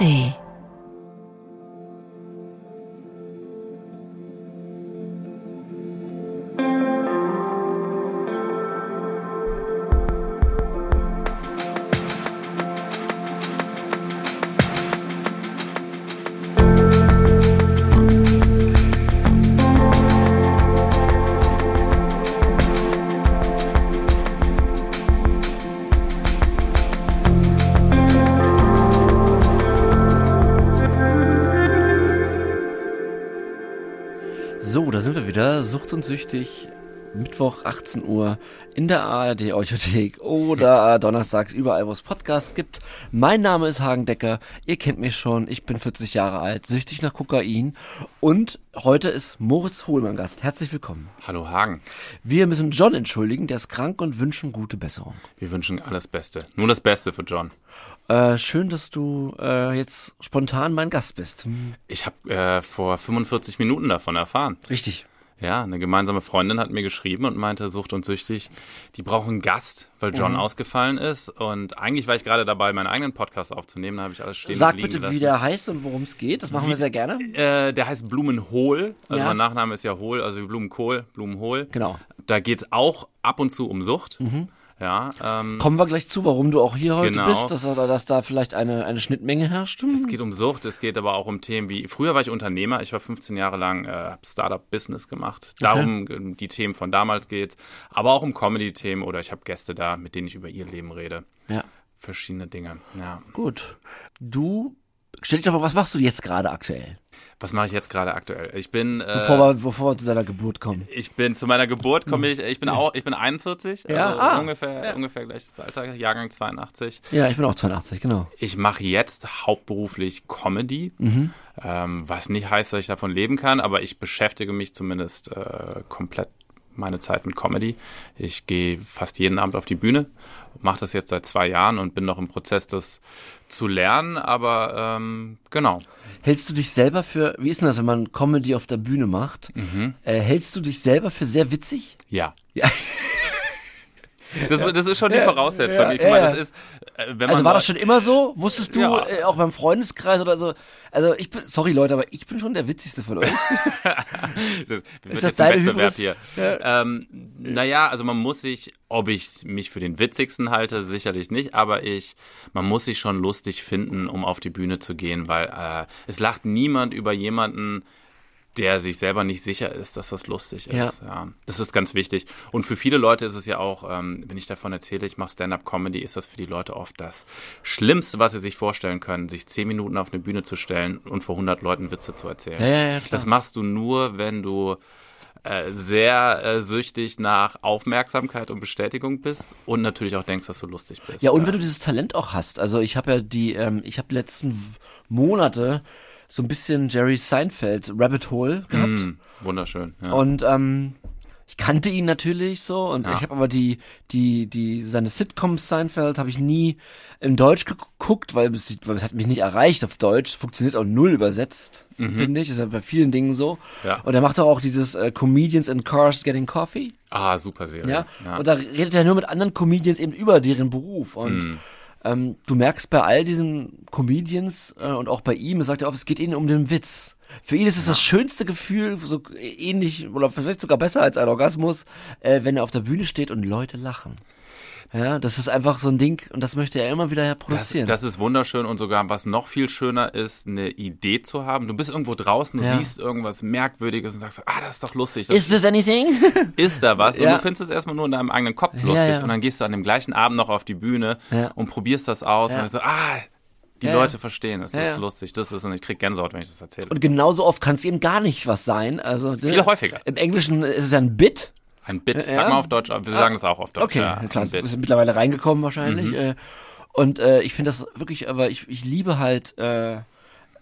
ARD. Süchtig. Mittwoch 18 Uhr in der ARD Audiothek oder donnerstags überall, wo es Podcasts gibt. Mein Name ist Hagen Decker. Ihr kennt mich schon. Ich bin 40 Jahre alt, süchtig nach Kokain. Und heute ist Moritz Hohlmann Gast. Herzlich willkommen. Hallo Hagen. Wir müssen John entschuldigen. Der ist krank und wünschen gute Besserung. Wir wünschen alles Beste. Nur das Beste für John. Äh, schön, dass du äh, jetzt spontan mein Gast bist. Hm, Ich habe äh, vor 45 Minuten davon erfahren. Richtig. Ja, eine gemeinsame Freundin hat mir geschrieben und meinte, Sucht und Süchtig, die brauchen einen Gast, weil John Mhm. ausgefallen ist. Und eigentlich war ich gerade dabei, meinen eigenen Podcast aufzunehmen. Da habe ich alles stehen Sag und liegen bitte, gelassen. wie der heißt und worum es geht. Das machen wir sehr gerne. Äh, der heißt Blumenhohl. Also Ja. mein Nachname ist ja Hohl, also wie Blumenkohl, Blumenhohl. Genau. Da geht's auch ab und zu um Sucht. Ja, ähm, Kommen wir gleich zu, warum du auch hier heute Genau. bist, dass, dass da vielleicht eine, eine Schnittmenge herrscht. Es geht um Sucht, es geht aber auch um Themen wie, früher war ich Unternehmer, ich war 15 Jahre lang, äh, habe Startup-Business gemacht. Darum um die Themen von damals geht, aber auch um Comedy-Themen oder ich habe Gäste da, mit denen ich über ihr Leben rede. Ja, Verschiedene Dinge, ja. gut. Du, stell dich doch mal, was machst du jetzt gerade aktuell? Was mache ich jetzt gerade aktuell? Ich bin, Bevor, äh, wir, bevor wir zu deiner Geburt kommen. ich bin zu meiner Geburt komme ich, ich bin auch, ich bin 41, Ja, also ah, ungefähr, ungefähr gleiches Alter, Jahrgang 82. Ja, ich bin auch 82, genau. Ich mache jetzt hauptberuflich Comedy, Mhm. ähm, was nicht heißt, dass ich davon leben kann, aber ich beschäftige mich zumindest äh, komplett meine Zeit mit Comedy. Ich gehe fast jeden Abend auf die Bühne, mache das jetzt seit zwei Jahren und bin noch im Prozess, das zu lernen, aber ähm, genau. Hältst du dich selber für, wie ist denn das, wenn man Comedy auf der Bühne macht? Äh, hältst du dich selber für sehr witzig? Ja. Ja. Das, das ist schon die Voraussetzung. ja, mal, ja. das ist, Also war das schon immer so? Wusstest du, Ja. äh, auch beim Freundeskreis oder so? Also ich bin, sorry Leute, aber ich bin schon der witzigste von euch. das wird das jetzt deine ein Wettbewerb Hybris? hier. Ähm, naja, also man muss sich, ob ich mich für den witzigsten halte, sicherlich nicht, aber ich, man muss sich schon lustig finden, um auf die Bühne zu gehen, weil äh, es lacht niemand über jemanden, der sich selber nicht sicher ist, dass das lustig ist. Ja. Das ist ganz wichtig. Und für viele Leute ist es ja auch, ähm, wenn ich davon erzähle, ich mache Stand-up-Comedy, ist das für die Leute oft das Schlimmste, was sie sich vorstellen können, sich zehn Minuten auf eine Bühne zu stellen und vor 100 Leuten Witze zu erzählen. Ja, ja, ja. Das machst du nur, wenn du äh, sehr äh, süchtig nach Aufmerksamkeit und Bestätigung bist und natürlich auch denkst, dass du lustig bist. Ja, und wenn du dieses Talent auch hast. Also ich habe ja die, ähm, ich habe die letzten Monate so ein bisschen Jerry Seinfeld Rabbit Hole gehabt. Mm, wunderschön. Ja. Und ähm, ich kannte ihn natürlich so und Ja. ich habe aber die die die seine Sitcoms Seinfeld habe ich nie in Deutsch geguckt, weil es, weil es hat mich nicht erreicht auf Deutsch, funktioniert auch null übersetzt, finde ich, ist ja bei vielen Dingen so. Mhm. Ja. Und er macht auch dieses äh, Comedians in Cars Getting Coffee, ah, super Serie. ja? ja. Und da redet er nur mit anderen Comedians eben über deren Beruf und Mhm. Ähm, du merkst bei all diesen Comedians äh, und auch bei ihm, er sagt ja oft, es geht ihnen um den Witz. Für ihn ist es das schönste Gefühl, so ähnlich oder vielleicht sogar besser als ein Orgasmus, äh, wenn er auf der Bühne steht und Leute lachen. Ja, das ist einfach so ein Ding und das möchte er immer wieder Das, produzieren. das ist wunderschön und sogar was noch viel schöner ist, eine Idee zu haben. Du bist irgendwo draußen, du Ja. siehst irgendwas Merkwürdiges und sagst, ah, das ist doch lustig. Das Is this anything? ist da was? Und Ja. du findest es erstmal nur in deinem eigenen Kopf lustig. ja. Und dann gehst du an dem gleichen Abend noch auf die Bühne und probierst das aus und so, ah, die Ja, Leute verstehen es. Ja, Das ist ja. lustig. Das ist, und ich krieg Gänsehaut, wenn ich das erzähle. Und genauso oft kann es eben gar nicht was sein. Also ne, Viel häufiger. Im Englischen ist es ja ein Bit. Ein Bit. Ja. Sag mal auf Deutsch, wir sagen das auch auf Deutsch. Okay, Ja, klar, ein Bit. ist mittlerweile reingekommen wahrscheinlich. Mhm. Äh, und äh, ich finde das wirklich, aber ich, ich liebe halt äh,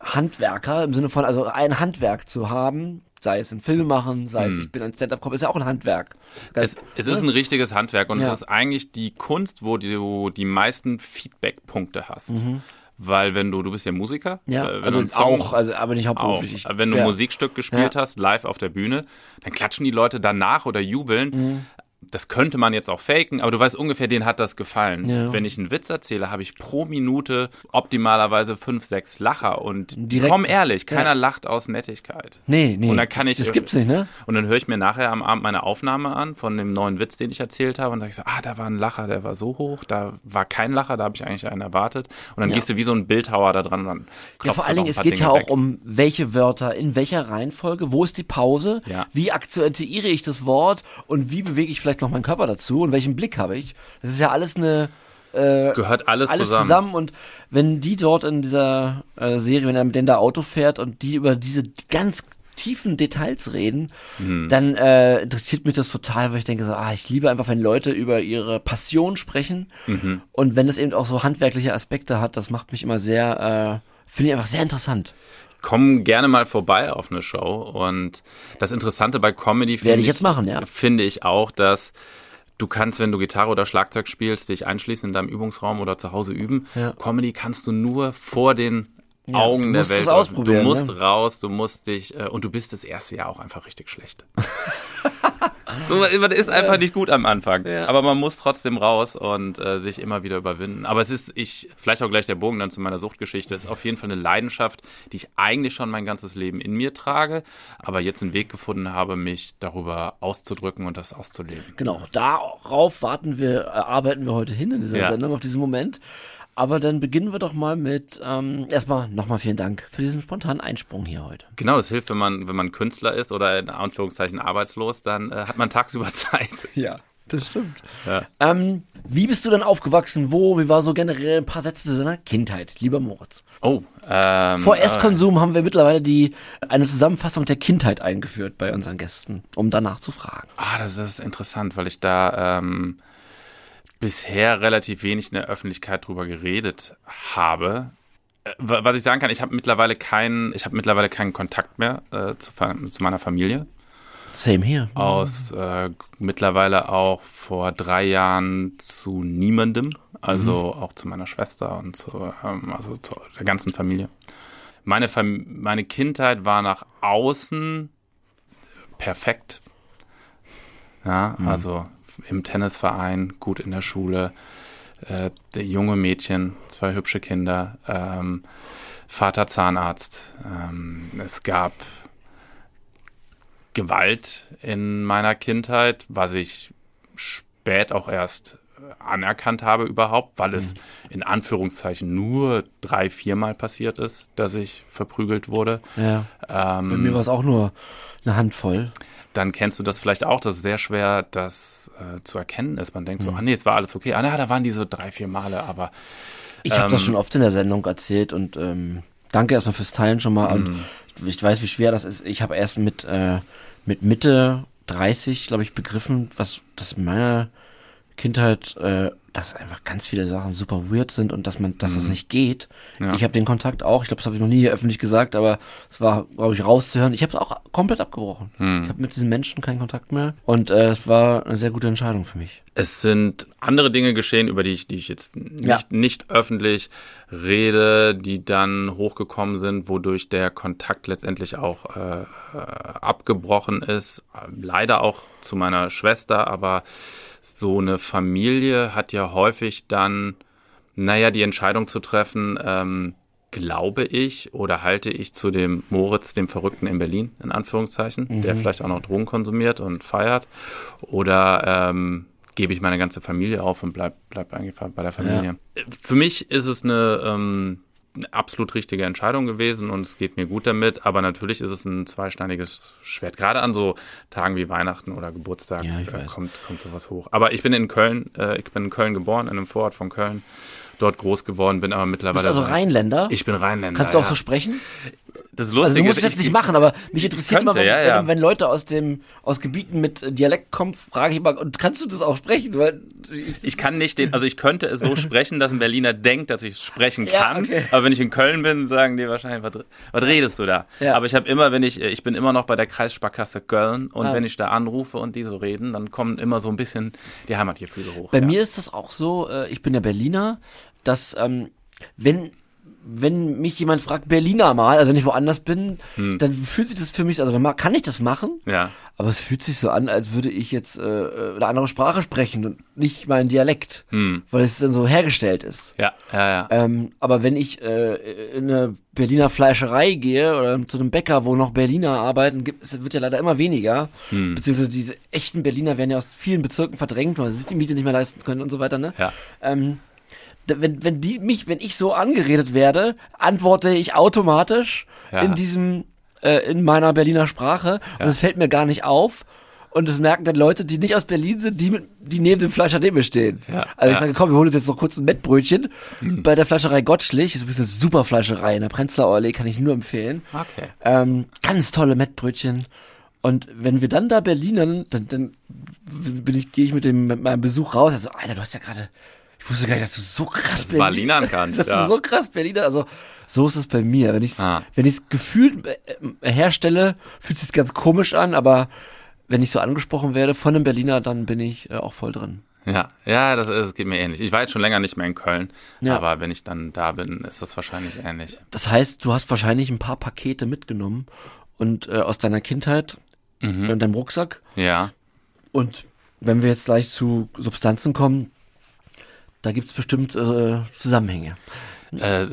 Handwerker im Sinne von, also ein Handwerk zu haben, sei es ein Film machen, sei es ich bin ein Stand-up-Comedy, ist ja auch ein Handwerk. Das, Mhm. Es, es ist ein richtiges Handwerk und Ja. es ist eigentlich die Kunst, wo du die meisten Feedback-Punkte hast. Mhm. Weil wenn du, du bist ja Musiker. ja, äh, wenn also Song- auch, also aber nicht auch. hauptberuflich. Ich- Wenn du ein ja. Musikstück gespielt Ja. hast, live auf der Bühne, dann klatschen die Leute danach oder jubeln. Mhm. Das könnte man jetzt auch faken, aber du weißt ungefähr, den hat das gefallen. Ja. Wenn ich einen Witz erzähle, habe ich pro Minute optimalerweise fünf, sechs Lacher und Direkt- komm ehrlich, keiner Ja. lacht aus Nettigkeit. Nee, nee. Und dann kann ich- Das gibt's nicht, ne? Und dann höre ich mir nachher am Abend meine Aufnahme an von dem neuen Witz, den ich erzählt habe und sage ich so, ah, da war ein Lacher, der war so hoch, da war kein Lacher, da habe ich eigentlich einen erwartet. Und dann Ja. gehst du wie so ein Bildhauer da dran und dann Ja, vor allen Dingen, es geht Dinge ja auch weg. um welche Wörter, in welcher Reihenfolge, wo ist die Pause, wie akzentuiere ich das Wort und wie bewege ich vielleicht noch meinen Körper dazu und welchen Blick habe ich. Das ist ja alles eine äh, Gehört alles, alles zusammen. zusammen. und wenn die dort in dieser äh, Serie, wenn er mit denen da Auto fährt und die über diese ganz tiefen Details reden, Hm. dann äh, interessiert mich das total, weil ich denke so, ah, ich liebe einfach, wenn Leute über ihre Passion sprechen Mhm. und wenn es eben auch so handwerkliche Aspekte hat, das macht mich immer sehr, äh, finde ich einfach sehr interessant. Komm gerne mal vorbei auf eine Show. Und das Interessante bei Comedy Werde finde ich jetzt machen, ja. finde ich auch, dass du kannst, wenn du Gitarre oder Schlagzeug spielst, dich einschließen in deinem Übungsraum oder zu Hause üben. Ja. Comedy kannst du nur vor den Ja, Augen der Welt. ausprobieren, du musst ne? raus, du musst dich, äh, und du bist das erste Jahr auch einfach richtig schlecht. so, man ist einfach nicht gut am Anfang. Ja. Aber man muss trotzdem raus und äh, sich immer wieder überwinden. Aber es ist, ich, vielleicht auch gleich der Bogen dann zu meiner Suchtgeschichte, ist auf jeden Fall eine Leidenschaft, die ich eigentlich schon mein ganzes Leben in mir trage, aber jetzt einen Weg gefunden habe, mich darüber auszudrücken und das auszuleben. Genau, darauf warten wir, äh, arbeiten wir heute hin in dieser Ja. Sendung, auf diesen Moment. Aber dann beginnen wir doch mal mit, ähm, erstmal nochmal vielen Dank für diesen spontanen Einsprung hier heute. Genau, das hilft, wenn man, wenn man Künstler ist oder in Anführungszeichen arbeitslos, dann äh, hat man tagsüber Zeit. Ja, das stimmt. Ja. Ähm, wie bist du denn aufgewachsen? Wo? Wie war so generell ein paar Sätze zu deiner Kindheit, lieber Moritz? Oh, ähm, Vor äh, Esskonsum haben wir mittlerweile die eine Zusammenfassung der Kindheit eingeführt bei unseren Gästen, um danach zu fragen. Ah, das ist interessant, weil ich da ähm, bisher relativ wenig in der Öffentlichkeit drüber geredet habe. Äh, wa- Was ich sagen kann, ich habe mittlerweile keinen, ich habe mittlerweile keinen Kontakt mehr äh, zu, zu meiner Familie. Same hier. Aus äh, mittlerweile auch vor drei Jahren zu niemandem, also auch zu meiner Schwester und zu, ähm, also zu der ganzen Familie. Meine, Fam meine Kindheit war nach außen perfekt. Ja, also im Tennisverein, gut in der Schule, äh, der junge Mädchen, zwei hübsche Kinder, ähm, Vater Zahnarzt. Ähm, es gab Gewalt in meiner Kindheit, was ich spät auch erst äh, anerkannt habe überhaupt, weil es in Anführungszeichen nur drei, viermal passiert ist, dass ich verprügelt wurde. Ja. Bei Ähm, mir war es auch nur eine Handvoll. Dann kennst du das vielleicht auch, dass es sehr schwer das äh, zu erkennen ist. Man denkt so, ah nee, jetzt war alles okay. Ah na, da waren die so drei, vier Male, aber Ich habe das Ähm, schon oft in der Sendung erzählt und ähm, danke erstmal fürs Teilen schon mal. Und ich weiß, wie schwer das ist. Ich habe erst mit, äh, mit Mitte 30, glaube ich, begriffen, was das in meiner Kindheit, äh, dass einfach ganz viele Sachen super weird sind und dass man, dass das nicht geht. Ja. Ich habe den Kontakt auch, ich glaube, das habe ich noch nie hier öffentlich gesagt, aber es war, glaube ich, rauszuhören. Ich habe es auch komplett abgebrochen. Ich habe mit diesen Menschen keinen Kontakt mehr und äh, es war eine sehr gute Entscheidung für mich. Es sind andere Dinge geschehen, über die ich, die ich jetzt nicht, Ja. nicht öffentlich rede, die dann hochgekommen sind, wodurch der Kontakt letztendlich auch äh, äh, abgebrochen ist. Leider auch zu meiner Schwester, aber so eine Familie hat ja häufig dann, naja, die Entscheidung zu treffen, ähm, glaube ich oder halte ich zu dem Moritz, dem Verrückten in Berlin, in Anführungszeichen, der vielleicht auch noch Drogen konsumiert und feiert, oder ähm, gebe ich meine ganze Familie auf und bleib, bleib eigentlich bei der Familie. Für mich ist es eine, ähm, eine absolut richtige Entscheidung gewesen und es geht mir gut damit, aber natürlich ist es ein zweischneidiges Schwert. Gerade an so Tagen wie Weihnachten oder Geburtstag Ja, äh, kommt, kommt sowas hoch. Aber ich bin in Köln, äh, ich bin in Köln geboren, in einem Vorort von Köln, dort groß geworden, bin aber Du mittlerweile. bist also seit- Rheinländer? Ich bin Rheinländer. Kannst du auch ja. so sprechen? Das Also Lustige du musst es jetzt nicht machen, aber mich interessiert könnte, immer, wenn, ja, ja. wenn Leute aus dem aus Gebieten mit äh, Dialekt kommen, frage ich immer, und kannst du das auch sprechen? Weil ich, Ich kann nicht den, also ich könnte es so sprechen, dass ein Berliner denkt, dass ich es sprechen Ja, kann. okay. Aber wenn ich in Köln bin, sagen die wahrscheinlich, was, was redest du da? Aber ich habe immer, wenn ich, ich bin immer noch bei der Kreissparkasse Köln und Ah. wenn ich da anrufe und die so reden, dann kommen immer so ein bisschen die Heimatgefühle hoch. bei mir ist das auch so, äh, ich bin ja Berliner, dass ähm, wenn wenn mich jemand fragt, Berliner mal, also wenn ich woanders bin, Hm. dann fühlt sich das für mich, also kann ich das machen, Ja. aber es fühlt sich so an, als würde ich jetzt äh, äh eine andere Sprache sprechen und nicht meinen Dialekt, hm. weil es dann so hergestellt ist. Ja, ja, ja. Ähm, aber wenn ich äh, in eine Berliner Fleischerei gehe oder zu einem Bäcker, wo noch Berliner arbeiten, gibt es wird ja leider immer weniger, hm. beziehungsweise diese echten Berliner werden ja aus vielen Bezirken verdrängt, weil sie sich die Miete nicht mehr leisten können und so weiter, ne? Ja. Ähm, wenn, wenn die mich, wenn ich so angeredet werde, antworte ich automatisch ja. in diesem äh, in meiner Berliner Sprache ja. und es fällt mir gar nicht auf. Und das merken dann Leute, die nicht aus Berlin sind, die, die neben dem Fleischer neben mir stehen. Ja, also ich sage, komm, wir holen uns jetzt noch kurz ein Mettbrötchen mhm. bei der Fleischerei Gottschlich. Das ist eine super Fleischerei in der Prenzlauer Allee, kann ich nur empfehlen. Okay. Ähm, ganz tolle Mettbrötchen. Und wenn wir dann da Berlinern, dann, dann bin ich, gehe ich mit dem mit meinem Besuch raus. Also, Alter, du hast ja gerade, ich wusste gar nicht, dass du so krass dass Berlinern kannst. Dass ja. du so krass Berliner, also so ist es bei mir. Wenn ich ah. wenn ich gefühlt äh, herstelle, fühlt es sich ganz komisch an, aber wenn ich so angesprochen werde von einem Berliner, dann bin ich äh, auch voll drin. Ja, ja, das, das geht mir ähnlich. Ich war jetzt schon länger nicht mehr in Köln, ja. aber wenn ich dann da bin, ist das wahrscheinlich ähnlich. Das heißt, du hast wahrscheinlich ein paar Pakete mitgenommen und äh, aus deiner Kindheit mhm. in deinem Rucksack. Ja. Und wenn wir jetzt gleich zu Substanzen kommen, da gibt's bestimmt äh, Zusammenhänge. Äh,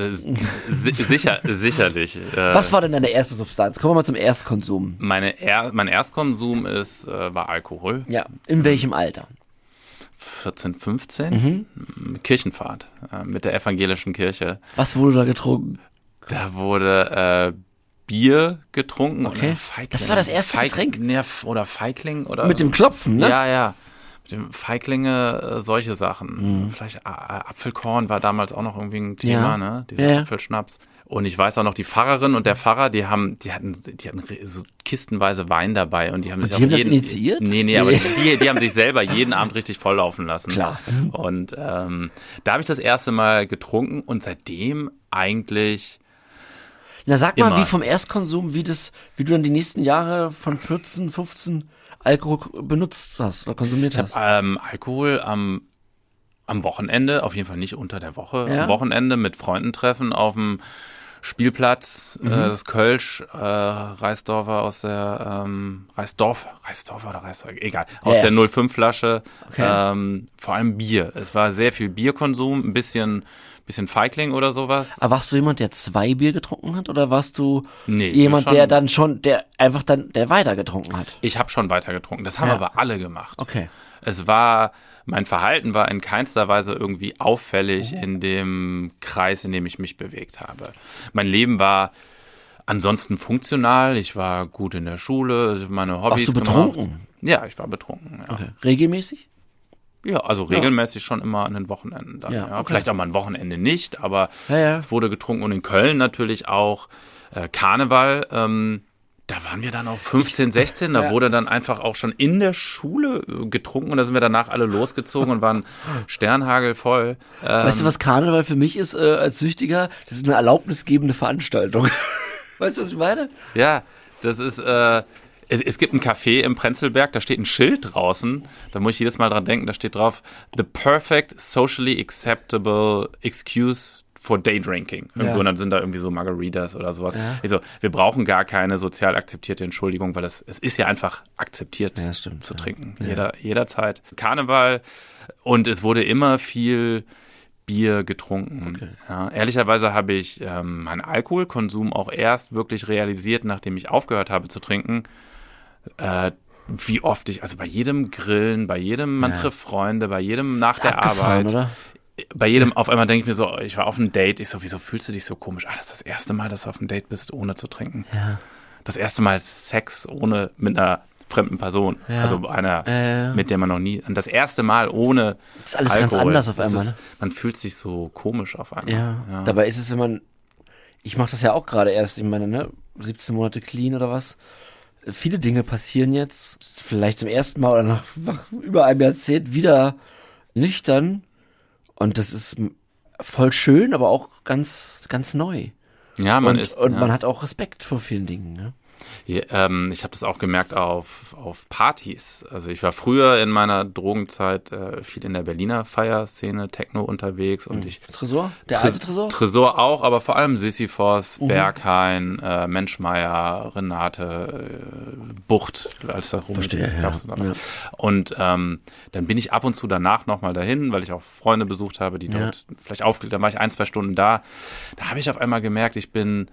sicher, sicherlich. Äh, Was war denn deine erste Substanz? Kommen wir mal zum Erstkonsum. Meine er mein Erstkonsum ist, äh, war Alkohol. Ja. In welchem Alter? 14, 15. Mhm. Kirchenfahrt äh, mit der evangelischen Kirche. Was wurde da getrunken? Da wurde äh, Bier getrunken. Okay. Das war das erste Feig Getränk? Oder Feigling oder. Mit dem Klopfen, ne? Ja, ja mit dem Feiglinge, äh, solche Sachen. Mhm. Vielleicht äh, Apfelkorn war damals auch noch irgendwie ein Thema, ja. ne? Dieser ja. Apfelschnaps. Und ich weiß auch noch, die Pfarrerin und der Pfarrer, die haben, die hatten, die hatten so kistenweise Wein dabei und die haben und sich die haben jeden, das initiiert? Nee, nee, nee, aber die, die haben sich selber jeden Abend richtig volllaufen lassen. Klar. Und ähm, da habe ich das erste Mal getrunken und seitdem eigentlich. Na sag mal, immer. wie vom Erstkonsum, wie das, wie du dann die nächsten Jahre von 14, 15 Alkohol benutzt hast oder konsumiert ich hast? Hab, ähm, Alkohol am, am Wochenende, auf jeden Fall nicht unter der Woche, ja? am Wochenende mit Freunden treffen auf dem Spielplatz, mhm. äh, das Kölsch, äh, Reisdorfer aus der ähm, Reisdorf, Reisdorfer oder Reisdorfer, egal, aus ja. der 05 Flasche, okay. ähm, vor allem Bier. Es war sehr viel Bierkonsum, ein bisschen bisschen Feigling oder sowas. Aber warst du jemand, der zwei Bier getrunken hat oder warst du nee, jemand, schon, der dann schon, der einfach dann, der weiter getrunken hat? Ich habe schon weiter getrunken. Das haben ja. aber alle gemacht. Okay. Es war, mein Verhalten war in keinster Weise irgendwie auffällig in dem Kreis, in dem ich mich bewegt habe. Mein Leben war ansonsten funktional. Ich war gut in der Schule, meine Hobbys Warst du betrunken? Gemacht. Ja, ich war betrunken. Ja. Okay. Regelmäßig? Ja, also regelmäßig ja. schon immer an den Wochenenden dann. Ja. Okay. Vielleicht auch mal ein Wochenende nicht, aber es wurde getrunken und in Köln natürlich auch äh, Karneval. Ähm, da waren wir dann auch 15, 16, da ja. wurde dann einfach auch schon in der Schule äh, getrunken und da sind wir danach alle losgezogen und waren sternhagelvoll. Ähm, weißt du, was Karneval für mich ist äh, als Süchtiger? Das ist eine erlaubnisgebende Veranstaltung. weißt du, was ich meine? Ja, das ist, äh, es, es, gibt ein Café im Prenzlberg, da steht ein Schild draußen. Da muss ich jedes Mal dran denken, da steht drauf, The perfect socially acceptable excuse for day drinking. Irgendwo ja. und dann sind da irgendwie so Margaritas oder sowas. Ja. Also, wir brauchen gar keine sozial akzeptierte Entschuldigung, weil das, es ist ja einfach akzeptiert ja, stimmt, zu trinken. Jeder, jederzeit. Karneval und es wurde immer viel Bier getrunken. Okay. Ja, ehrlicherweise habe ich ähm, meinen Alkoholkonsum auch erst wirklich realisiert, nachdem ich aufgehört habe zu trinken. Äh, wie oft ich, also bei jedem Grillen, bei jedem, man ja. trifft Freunde, bei jedem nach der Arbeit. Oder? Bei jedem, auf einmal denke ich mir so, ich war auf einem Date, ich so, wieso fühlst du dich so komisch? Ah, das ist das erste Mal, dass du auf einem Date bist, ohne zu trinken. Ja. Das erste Mal Sex ohne, mit einer fremden Person. Ja. Also einer, äh, mit der man noch nie, das erste Mal ohne. Das ist alles Alkohol. ganz anders auf einmal. Ist, ne? Man fühlt sich so komisch auf einmal. Ja. ja. Dabei ist es, wenn man, ich mache das ja auch gerade erst, ich meine, ne, 17 Monate clean oder was. Viele Dinge passieren jetzt, vielleicht zum ersten Mal oder nach, nach über einem Jahrzehnt wieder nüchtern. Und das ist voll schön, aber auch ganz, ganz neu. Ja, man und, ist. Und ja. man hat auch Respekt vor vielen Dingen. Ne? Ähm, ich habe das auch gemerkt auf, auf Partys. Also ich war früher in meiner Drogenzeit äh, viel in der Berliner Feierszene, Techno unterwegs und ich Tresor? Der Tres- alte Tresor? Tresor auch, aber vor allem Sisyphos, Mhm. Berghain, äh, Menschmeier, Renate, äh, Bucht, als da rum Verstehe, ja. gab's noch was. Ja. Und ähm, dann bin ich ab und zu danach nochmal dahin, weil ich auch Freunde besucht habe, die Ja. dort vielleicht aufgelegt, dann war ich ein, zwei Stunden da. Da habe ich auf einmal gemerkt, ich bin,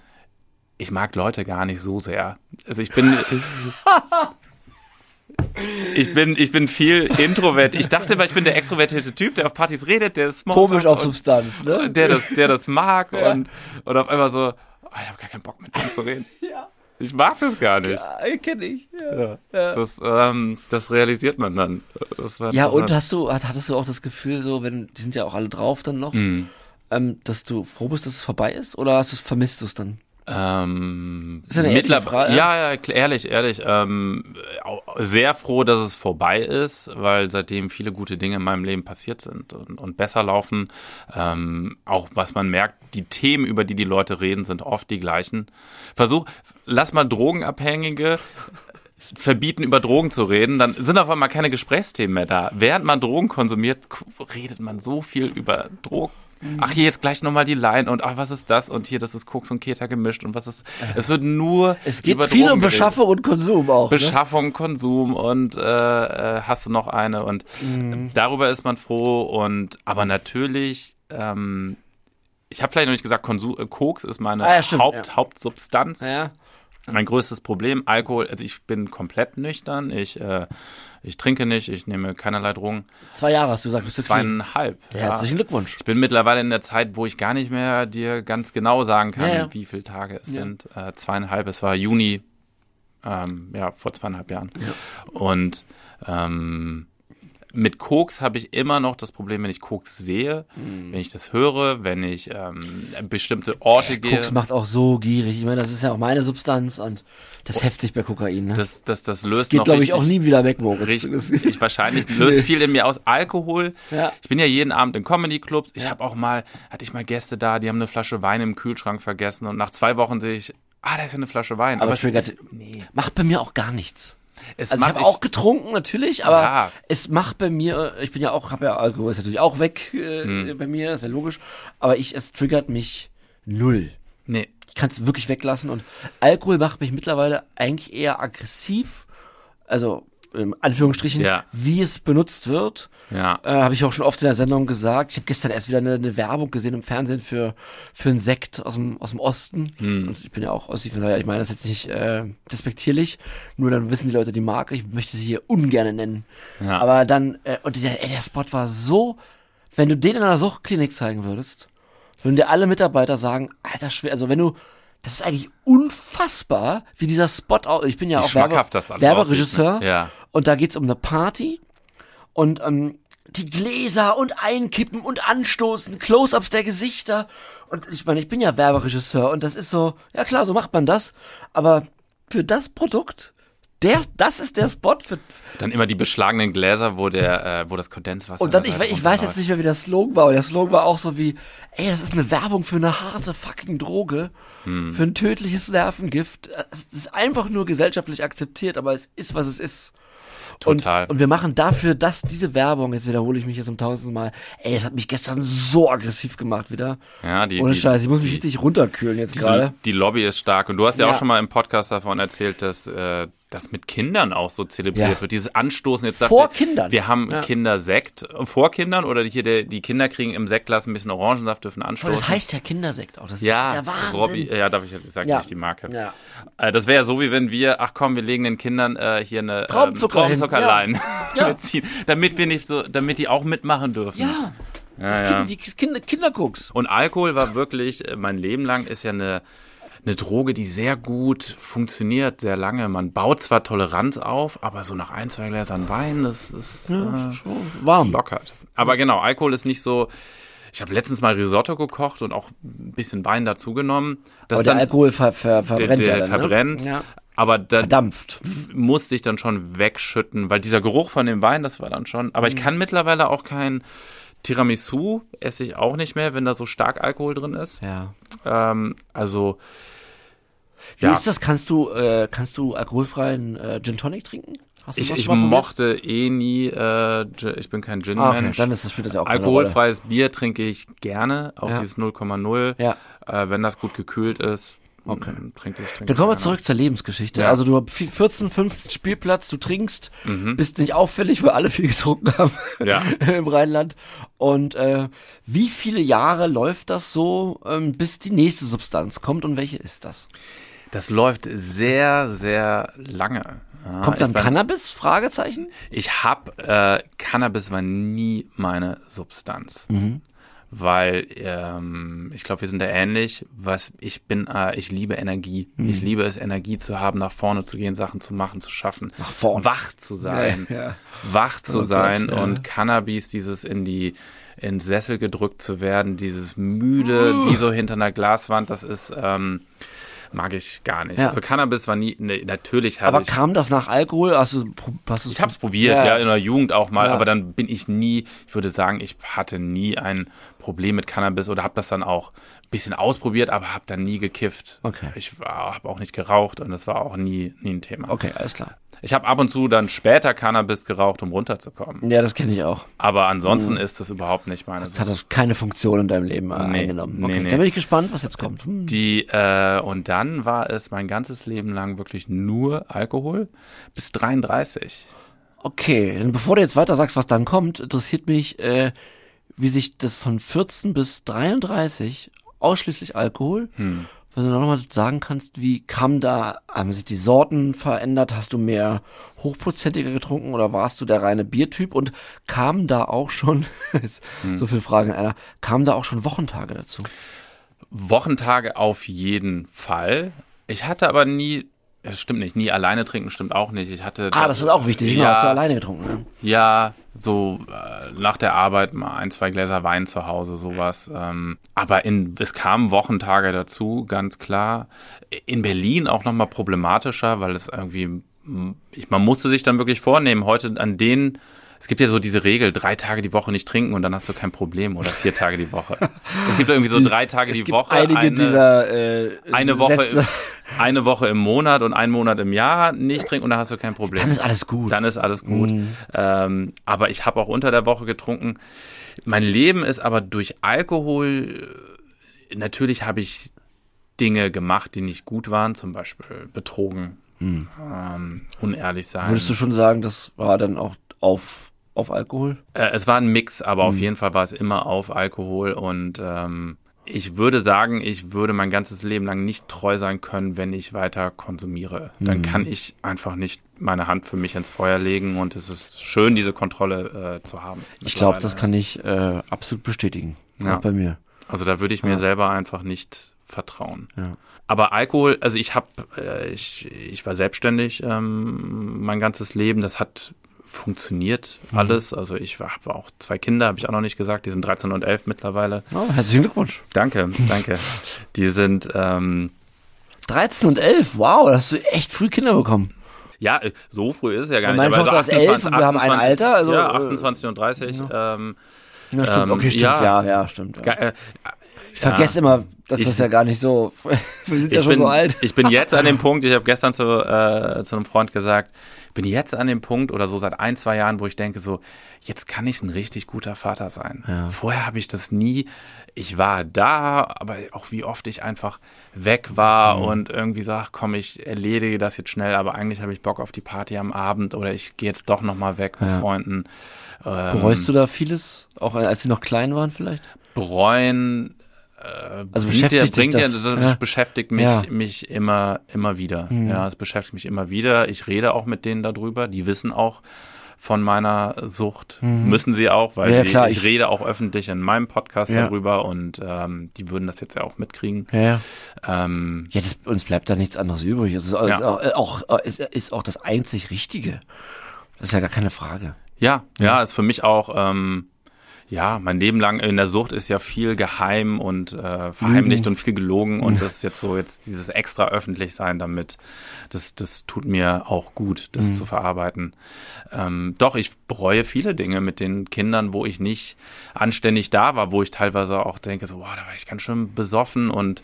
ich mag Leute gar nicht so sehr. Also ich bin, ich bin, ich bin viel introvert. Ich dachte immer, ich bin der extrovertierte Typ, der auf Partys redet, der ist Komisch auf Substanz, ne? der das, der das mag und, und auf einmal so, oh, ich habe gar keinen Bock mit dem zu reden. Ja. Ich mag das gar nicht. Ja, kenne ich. Ja, Ja. Das, ähm, das realisiert man dann. Ja und hast du, hat- hattest du auch das Gefühl, so, wenn, die sind ja auch alle drauf dann noch, Hm. ähm, dass du froh bist, dass es vorbei ist? Oder hast du es vermisst du es dann? Ähm, Ist ja eine Frage, ja, ja, ehrlich, ehrlich. Ähm, sehr froh, dass es vorbei ist, weil seitdem viele gute Dinge in meinem Leben passiert sind und, und besser laufen. Ähm, auch was man merkt, die Themen, über die die Leute reden, sind oft die gleichen. Versuch, lass mal Drogenabhängige verbieten, über Drogen zu reden, dann sind auf einmal keine Gesprächsthemen mehr da. Während man Drogen konsumiert, redet man so viel über Drogen. Ach, hier jetzt gleich nochmal die Line und ach, was ist das? Und hier, das ist Koks und Keta gemischt und was ist. Es wird nur. Es geht viel Drogen um geredet. Beschaffung und Konsum auch. ne? Beschaffung, Konsum und äh, äh, hast du noch eine und Mhm. darüber ist man froh und aber natürlich, ähm, ich habe vielleicht noch nicht gesagt, Konsum, äh, Koks ist meine Ah, ja, stimmt, Haupt, ja. Hauptsubstanz. Ne? Ja. Mein größtes Problem, Alkohol, also ich bin komplett nüchtern, ich, äh, ich trinke nicht, ich nehme keinerlei Drogen. Zwei Jahre hast du gesagt, bist du. Zweieinhalb. Ja, Herzlichen Glückwunsch. Ich bin mittlerweile in der Zeit, wo ich gar nicht mehr dir ganz genau sagen kann, Ja, ja. wie viele Tage es sind. Äh, zweieinhalb, es war Juni, ähm, ja, vor zweieinhalb Jahren. Und ähm, mit Koks habe ich immer noch das Problem, wenn ich Koks sehe, Hm. wenn ich das höre, wenn ich ähm, bestimmte Orte gehe. Koks macht auch so gierig. Ich meine, das ist ja auch meine Substanz und das ist heftig bei Kokain. Ne? Das, das, das löst geht, noch glaube ich, auch nie wieder weg, Moritz. Richtig, Das- ich wahrscheinlich löst Nee. viel in mir aus. Alkohol. Ja. Ich bin ja jeden Abend in Comedy-Clubs. Ich Ja. habe auch mal, hatte ich mal Gäste da, die haben eine Flasche Wein im Kühlschrank vergessen und nach zwei Wochen sehe ich, ah, da ist ja eine Flasche Wein. Aber es triggert- ist- nee, Macht bei mir auch gar nichts. Es Also ich habe auch getrunken natürlich, aber Ja. es macht bei mir, ich bin ja auch, habe ja Alkohol ist natürlich auch weg äh, Hm. bei mir, ist ja logisch, aber ich es triggert mich null. nee, Ich kann es wirklich weglassen und Alkohol macht mich mittlerweile eigentlich eher aggressiv, also in Anführungsstrichen, Ja. wie es benutzt wird. ja. Äh, habe ich auch schon oft in der Sendung gesagt. Ich habe gestern erst wieder eine, eine Werbung gesehen im Fernsehen für für einen Sekt aus dem aus dem Osten. Hm. Und ich bin ja auch Ossi, von daher, ich meine das jetzt nicht äh, despektierlich. Nur dann wissen die Leute die Marke. Ich möchte sie hier ungern nennen. Ja. Aber dann äh, und der, der Spot war so, wenn du den in einer Suchtklinik zeigen würdest, würden dir alle Mitarbeiter sagen, Alter, schwer. Also wenn du das ist eigentlich unfassbar, wie dieser Spot. Ich bin ja Wie auch Werbe, alles Werberegisseur. ne? Ja. Und da geht's um eine Party und ähm, die Gläser und Einkippen und Anstoßen, Close-ups der Gesichter. Und ich meine, ich bin ja Werberegisseur und das ist so, ja klar, so macht man das. Aber für das Produkt, der, das ist der Spot für. Dann immer die beschlagenen Gläser, wo der, äh, wo das Kondenswasser. Und dann, da ich, ich weiß jetzt nicht mehr, wie der Slogan war. Aber der Slogan war auch so wie, ey, das ist eine Werbung für eine harte fucking Droge, Hm. für ein tödliches Nervengift. Es ist einfach nur gesellschaftlich akzeptiert, aber es ist, was es ist. Total. Und, und wir machen dafür, dass diese Werbung, jetzt wiederhole ich mich jetzt um tausendsten Mal, ey, das hat mich gestern so aggressiv gemacht wieder. Ja, die, Ohne die, Scheiß, ich muss mich die, richtig runterkühlen jetzt gerade. die Lobby ist stark. Und du hast ja, Ja. auch schon mal im Podcast davon erzählt, dass äh, das mit Kindern auch so zelebriert Ja. wird. Dieses Anstoßen. Jetzt Vor dachte, Kindern. Wir haben Ja. Kindersekt. Vor Kindern oder hier die Kinder kriegen im Sektglas ein bisschen Orangensaft, dürfen Voll, anstoßen. das heißt ja Kindersekt auch. Das ja, ist der Wahnsinn. Robby, ja, darf ich jetzt, ich sag Ja. nicht die Marke. Ja. Äh, das wäre ja so, wie wenn wir, ach komm, wir legen den Kindern äh, hier eine Traubenzucker hin. ähm, Traubenzuckerlein Ja. mitziehen, damit wir nicht so, damit die auch mitmachen dürfen. Ja, das. Kind, die Kinder, Kinderkoks. Und Alkohol war wirklich, äh, mein Leben lang ist ja eine, eine Droge, die sehr gut funktioniert, sehr lange. Man baut zwar Toleranz auf, aber so nach ein, zwei Gläsern Wein, das ist äh, Warm. lockert. Aber genau, Alkohol ist nicht so. Ich habe letztens mal Risotto gekocht und auch ein bisschen Wein dazugenommen. Das Aber der dann- Alkohol ver, ver, der, verbrennt der ja dann, verbrennt. Ne? Ja. Aber da Verdampft. musste ich dann schon wegschütten, weil dieser Geruch von dem Wein, das war dann schon. Aber ich Mhm. kann mittlerweile auch kein Tiramisu, esse ich auch nicht mehr, wenn da so stark Alkohol drin ist. Ja. Ähm, also Wie Ja. ist das? Kannst du, äh, kannst du alkoholfreien äh, Gin Tonic trinken? Hast du Ich, ich mochte eh nie, äh, ich bin kein Ah, okay. Gin-Mensch. Dann ist das, spielt das ja auch. Alkoholfreies Bier trinke ich gerne, auch Ja. dieses 0,0. Ja. Äh, wenn das gut gekühlt ist, Okay. trinke ich, trinke Dann kommen wir zurück zur Lebensgeschichte. Ja. Also du hast 14, 15 Spielplatz, du trinkst, Mhm. bist nicht auffällig, weil alle viel getrunken haben Ja. im Rheinland. Und äh, wie viele Jahre läuft das so, ähm, bis die nächste Substanz kommt und welche ist das? Das läuft sehr, sehr lange. Ja, Kommt dann ich Cannabis? Fragezeichen? Ich hab äh, Cannabis war nie meine Substanz, Mhm. weil ähm, ich glaube, wir sind da ähnlich. Was ich bin, äh, ich liebe Energie. Mhm. Ich liebe es, Energie zu haben, nach vorne zu gehen, Sachen zu machen, zu schaffen, Nach vorne. wach zu sein, Ja, ja. wach zu Oh sein Gott, und Cannabis, dieses in die in Sessel gedrückt zu werden, dieses müde, wie so hinter einer Glaswand, das ist ähm, mag ich gar nicht. Ja. Also Cannabis war nie, ne, natürlich habe Aber ich kam das nach Alkohol? Pro- hast ich habe es probiert, ja. in der Jugend auch mal, Ja. aber dann bin ich nie, ich würde sagen, ich hatte nie ein Problem mit Cannabis oder habe das dann auch bisschen ausprobiert, aber habe dann nie gekifft. Okay. Ich habe auch nicht geraucht und das war auch nie, nie ein Thema. Okay, alles klar. Ich habe ab und zu dann später Cannabis geraucht, um runterzukommen. Ja, das kenne ich auch. Aber ansonsten ist das überhaupt nicht meine Das hat das keine Funktion in deinem Leben äh, Nee, eingenommen. nee, Okay, nee. dann bin ich gespannt, was jetzt kommt. Hm. Die, äh, und dann war es mein ganzes Leben lang wirklich nur Alkohol bis 33. Okay, dann bevor du jetzt weiter sagst, was dann kommt, interessiert mich, äh, wie sich das von 14 bis 33 ausschließlich Alkohol, Hm. wenn du nochmal sagen kannst, wie kam da, haben sich die Sorten verändert, hast du mehr hochprozentiger getrunken oder warst du der reine Biertyp und kamen da auch schon, Hm. so viele Fragen in einer, kamen da auch schon Wochentage dazu? Wochentage auf jeden Fall. Ich hatte aber nie, das stimmt nicht, nie alleine trinken stimmt auch nicht. Ich hatte Ah, das ist auch wichtig, Ja. hast du alleine getrunken. Ne? Ja, so äh, nach der Arbeit mal ein, zwei Gläser Wein zu Hause, sowas. Ähm, aber in, es kamen Wochentage dazu, ganz klar. In Berlin auch nochmal problematischer, weil es irgendwie, ich, man musste sich dann wirklich vornehmen, heute an den, es gibt ja so diese Regel, drei Tage die Woche nicht trinken und dann hast du kein Problem oder vier Tage die Woche. Es gibt irgendwie so drei Tage die gibt Woche. einige eine, dieser äh, eine Woche, Sätze. im, eine Woche im Monat und einen Monat im Jahr nicht trinken und dann hast du kein Problem. Dann ist alles gut. Dann ist alles gut. Ähm, aber ich habe auch unter der Woche getrunken. Mein Leben ist aber durch Alkohol, äh, natürlich habe ich Dinge gemacht, die nicht gut waren, zum Beispiel betrogen, ähm, unehrlich sein. Würdest du schon sagen, das war dann auch auf, auf Alkohol? Äh, es war ein Mix, aber auf jeden Fall war es immer auf Alkohol und ähm, ich würde sagen, ich würde mein ganzes Leben lang nicht treu sein können, wenn ich weiter konsumiere. Dann kann ich einfach nicht meine Hand für mich ins Feuer legen und es ist schön, diese Kontrolle äh, zu haben. Ich glaube, das kann ich äh, absolut bestätigen. Ja. Auch bei mir. Also da würde ich mir selber einfach nicht vertrauen. Ja. Aber Alkohol, also ich habe, äh, ich, ich war selbstständig ähm, mein ganzes Leben. Das hat funktioniert Mhm. alles. Also ich habe auch zwei Kinder, habe ich auch noch nicht gesagt. Die sind 13 und 11 mittlerweile. Oh, herzlichen Glückwunsch. Danke, danke. Die sind, ähm, 13 und 11, wow, da hast du echt früh Kinder bekommen. ja, äh, so früh ist es ja gar Und nicht. meine Tochter ist 11 und wir haben ein Alter, also, ja, äh, 28 und 30. Ähm, Ja, stimmt, Ähm, okay, stimmt, ja. ja, ja, stimmt. Ja. äh, Ich vergesse immer, dass Ich- das ja gar nicht so, wir sind ja schon bin, so alt. ich bin jetzt an dem Punkt, ich habe gestern zu, äh, zu einem Freund gesagt, bin jetzt an dem Punkt oder so seit ein, zwei Jahren, wo ich denke so, jetzt kann ich ein richtig guter Vater sein. Ja. Vorher habe ich das nie. Ich war da, aber auch wie oft ich einfach weg war Mhm. und irgendwie sag, komm, ich erledige das jetzt schnell, aber eigentlich habe ich Bock auf die Party am Abend oder ich gehe jetzt doch noch mal weg mit Ja. Freunden. Ähm, Bereust du da vieles, auch als sie noch klein waren vielleicht? bereuen äh, Also bringt beschäftigt bringt ja, das? das Ja. beschäftigt mich, Ja. mich immer, immer wieder. Mhm. Ja, es beschäftigt mich immer wieder. Ich rede auch mit denen darüber. Die wissen auch von meiner Sucht. Müssen sie auch, weil Mhm. Ja, die, klar, ich, ich- rede auch öffentlich in meinem Podcast darüber und ähm, die würden das jetzt ja auch mitkriegen. Ja, ja. Ähm, Ja, das, uns bleibt da nichts anderes übrig. Es ist, auch, ist auch, äh, auch, äh, ist, ist auch das einzig Richtige. Das ist ja gar keine Frage. Ja, ja, ist für mich auch, ähm, ja, mein Leben lang in der Sucht ist ja viel geheim und äh, verheimlicht und viel gelogen und das ist jetzt so jetzt dieses extra öffentlich sein damit, das, das tut mir auch gut, das Mhm. zu verarbeiten. Ähm, doch, ich bereue viele Dinge mit den Kindern, wo ich nicht anständig da war, wo ich teilweise auch denke, so, boah, da war ich ganz schön besoffen und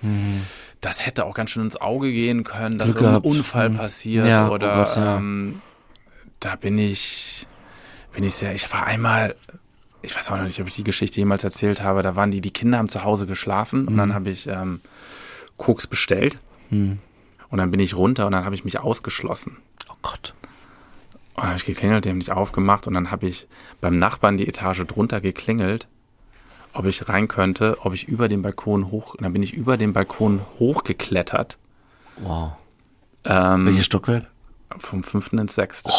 das hätte auch ganz schön ins Auge gehen können, dass Mhm. Gehabt. Unfall Mhm. passiert Ja, oh oder Gott, ja. ähm, da bin ich, bin ich sehr, ich war einmal, ich weiß auch noch nicht, ob ich die Geschichte jemals erzählt habe, da waren die, die Kinder haben zu Hause geschlafen und Mhm. dann habe ich ähm, Koks bestellt Hm. und dann bin ich runter und dann habe ich mich ausgeschlossen. Oh Gott. Und dann habe ich geklingelt, die haben nicht aufgemacht und dann habe ich beim Nachbarn die Etage drunter geklingelt, ob ich rein könnte, ob ich über den Balkon hoch, und dann bin ich über den Balkon hochgeklettert. Wow. Ähm, Welches Stockwerk? vom fünften ins sechste.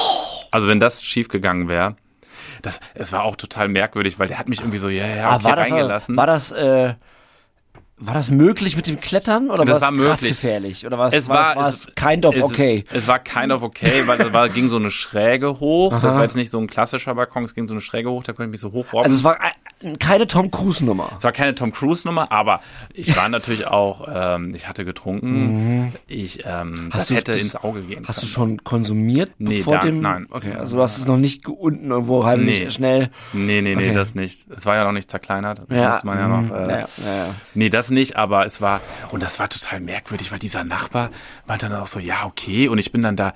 Also wenn das schief gegangen wäre, das, es war auch total merkwürdig, weil der hat mich irgendwie so, ja, ja, Ah, war das, reingelassen. war das, äh, war das möglich mit dem Klettern oder Das war es war möglich. gefährlich? Oder war es, Es war, war- das, war es- es kind of es, okay? Es war kind of okay, weil es war, ging so eine Schräge hoch. Das Aha. war jetzt nicht so ein klassischer Balkon, es ging so eine Schräge hoch, da konnte ich mich so hochrobben. Also es war äh, keine Tom Cruise Nummer. Es war keine Tom Cruise Nummer, aber ich war natürlich auch, ähm, ich hatte getrunken. Ich, ähm, Mhm. Hast das du- hätte ins Auge gehen Hast du können. schon konsumiert Nee, da- dem? nein. Okay, also du hast es noch nicht unten irgendwo heimlich Nee. schnell. Nee, nee, nee, Okay. das nicht. Es war ja noch nicht zerkleinert. Das Ja, man ja noch. mm, Äh, ja, ja, ja. Nee, das nicht, aber es war, und das war total merkwürdig, weil dieser Nachbar meinte dann auch so, ja, okay, und ich bin dann da,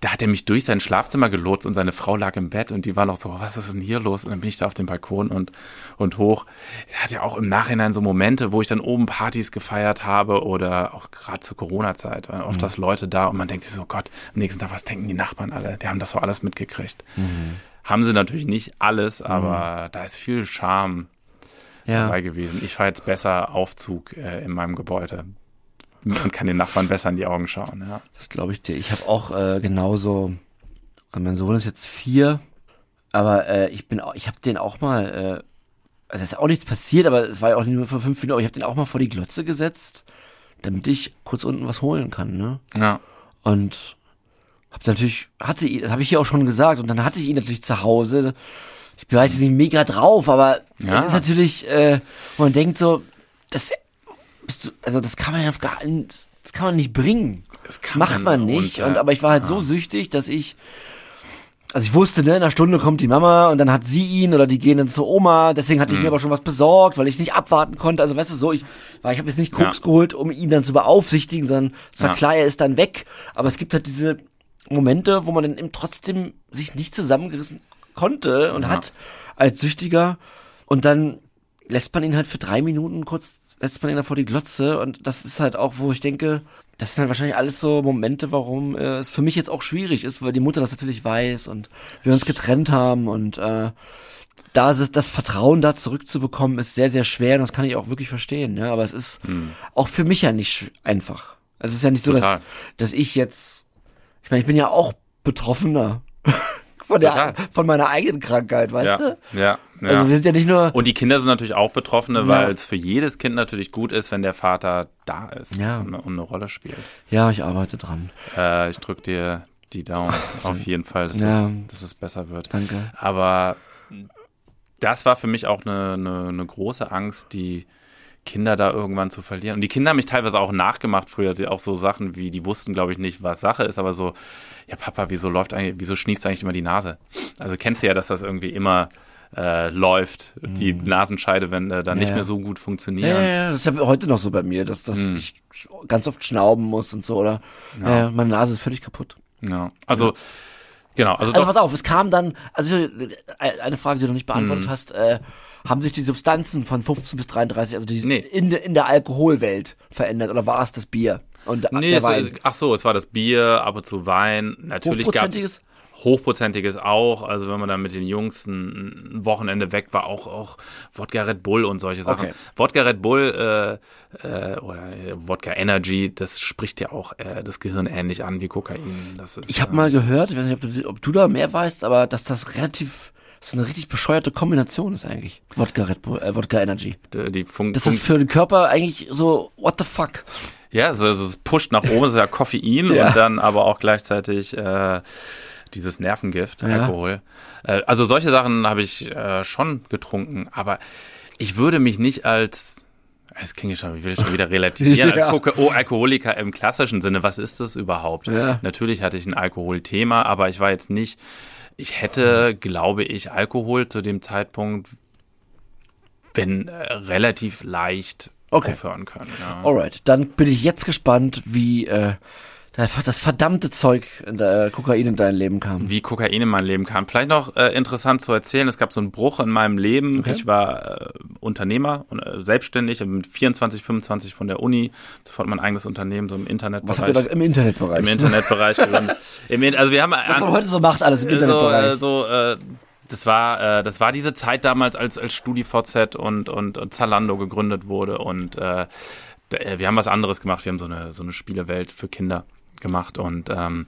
da hat er mich durch sein Schlafzimmer gelotst und seine Frau lag im Bett und die war noch so, was ist denn hier los? Und dann bin ich da auf dem Balkon und, und hoch. Er hat ja auch im Nachhinein so Momente, wo ich dann oben Partys gefeiert habe oder auch gerade zur Corona-Zeit, oft das Leute da und man denkt sich so, Gott, am nächsten Tag, was denken die Nachbarn alle? Die haben das so alles mitgekriegt. Haben sie natürlich nicht alles, aber da ist viel Charme ja. dabei gewesen. Ich fahre jetzt besser Aufzug äh, in meinem Gebäude. Man kann den Nachbarn besser in die Augen schauen. Ja. Das glaube ich dir. Ich habe auch äh, genauso. Also mein Sohn ist jetzt vier, aber äh, ich bin, auch, ich habe den auch mal. Äh, also es ist auch nichts passiert, aber es war ja auch nur für fünf Minuten. Aber ich habe den auch mal vor die Glotze gesetzt, damit ich kurz unten was holen kann. Ne? ja. Und hab natürlich, hatte ihn, das habe ich hier auch schon gesagt, und dann hatte ich ihn natürlich zu Hause. Ich bin jetzt nicht mega drauf, aber Ja. es ist natürlich, äh, wo man denkt so, das bist du, also das kann man ja auf gar nicht, das kann man nicht bringen. Das Das macht man nicht. Und, Und, äh, aber ich war halt so süchtig, dass ich, also ich wusste, ne, in einer Stunde kommt die Mama und dann hat sie ihn oder die gehen dann zur Oma. Deswegen hatte ich Mhm. mir aber schon was besorgt, weil ich nicht abwarten konnte. Also weißt du, so ich, weil ich habe jetzt nicht Koks Ja. geholt, um ihn dann zu beaufsichtigen, sondern es war Ja. klar, er ist dann weg. Aber es gibt halt diese Momente, wo man dann eben trotzdem sich nicht zusammengerissen konnte und Ja. hat als Süchtiger und dann lässt man ihn halt für drei Minuten kurz, setzt man ihn da vor die Glotze und das ist halt auch, wo ich denke, das sind halt wahrscheinlich alles so Momente, warum äh, es für mich jetzt auch schwierig ist, weil die Mutter das natürlich weiß und wir uns getrennt haben und äh, da ist es, das Vertrauen da zurückzubekommen, ist sehr, sehr schwer und das kann ich auch wirklich verstehen, ja, aber es ist auch für mich ja nicht einfach. Es ist ja nicht so, dass, dass ich jetzt, ich meine, ich bin ja auch Betroffener von der, Total. von meiner eigenen Krankheit, weißt ja. du? Ja, ja. Also wir sind ja nicht nur, und die Kinder sind natürlich auch Betroffene, Ja. weil es für jedes Kind natürlich gut ist, wenn der Vater da ist Ja. und, eine- Rolle spielt. ja, ich arbeite dran. Äh, ich drück dir die Daumen auf jeden Fall, dass, Ja. es, dass es besser wird. Danke. Aber das war für mich auch eine, eine, eine große Angst, die Kinder da irgendwann zu verlieren. Und die Kinder haben mich teilweise auch nachgemacht früher, die auch so Sachen wie, die wussten, glaube ich, nicht, was Sache ist, aber so, ja, Papa, wieso läuft eigentlich, wieso schniefst eigentlich immer die Nase? Also kennst du ja, dass das irgendwie immer äh, läuft, die Nasenscheide, wenn äh, dann Mhm. Ja, nicht ja. mehr so gut Ja, funktionieren. ja, ja, das ist ja heute noch so bei mir, dass, dass Hm. ich ganz oft schnauben muss und so, oder? Ja. Ja. meine Nase ist völlig kaputt. Ja. Also, genau, also, Also pass auf, es kam dann, also äh, eine Frage, die du noch nicht Mhm. beantwortet hast, äh, haben sich die Substanzen von 15 bis 33, also die Nee. in, der in der Alkoholwelt verändert oder war es das Bier und nee, der es, Wein? ach so, es war das Bier, ab und zu Wein, natürlich gab Hochprozentiges? Auch. Also wenn man dann mit den Jungs ein Wochenende weg war, auch auch Wodka Red Bull und solche Sachen. Okay. Wodka Red Bull äh, äh, oder äh, Wodka Energy, das spricht ja auch äh, das Gehirn ähnlich an wie Kokain. Das ist, Ich habe äh, mal gehört, ich weiß nicht, ob du, ob du da mehr weißt, aber dass das relativ, das eine richtig bescheuerte Kombination ist eigentlich. Wodka Red Bull, äh, Wodka Energy. die, die Fun Das ist für den Körper eigentlich so, what the fuck? Ja, so, so es pusht nach oben, das ist ja Koffein Ja. und dann aber auch gleichzeitig äh, dieses Nervengift, Ja. Alkohol. Äh, also solche Sachen habe ich äh, schon getrunken, aber ich würde mich nicht als es klingt schon, ich will schon wieder relativieren, Ja. als Koka oh, Alkoholiker im klassischen Sinne, was ist das überhaupt? Ja. Natürlich hatte ich ein Alkoholthema, aber ich war jetzt nicht, ich hätte, glaube ich, Alkohol zu dem Zeitpunkt, wenn äh, relativ leicht Okay. aufhören können. Ja. Alright, dann bin ich jetzt gespannt, wie äh, das verdammte Zeug, in der, äh, Kokain in dein Leben kam. wie Kokain in mein Leben kam. Vielleicht noch äh, interessant zu erzählen, es gab so einen Bruch in meinem Leben. Okay. Ich war äh, Unternehmer und äh, selbstständig, hab mit 24, 25 von der Uni, sofort mein eigenes Unternehmen, so im Internetbereich. Was habt ihr da im Internetbereich? Im Internetbereich. Im, also wir haben Was man heute so macht, alles im so, Internetbereich. äh, so äh, das war äh, das war diese Zeit damals, als als StudiVZ und und, und Zalando gegründet wurde und äh, äh, wir haben was anderes gemacht. Wir haben so eine so eine Spielewelt für Kinder gemacht und ähm,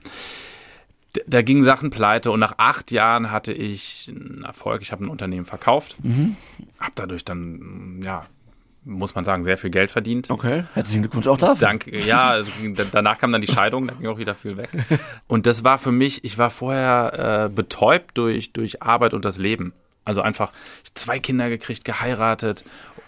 da gingen Sachen pleite und nach acht Jahren hatte ich einen Erfolg. Ich habe ein Unternehmen verkauft, Mhm. habe dadurch dann ja muss man sagen sehr viel Geld verdient. Okay, herzlichen Glückwunsch auch dafür. Danke. Ja, also da- danach kam dann die Scheidung, da ging auch wieder viel weg. Und das war für mich, ich war vorher äh, betäubt durch, durch Arbeit und das Leben. Also einfach zwei Kinder gekriegt, geheiratet,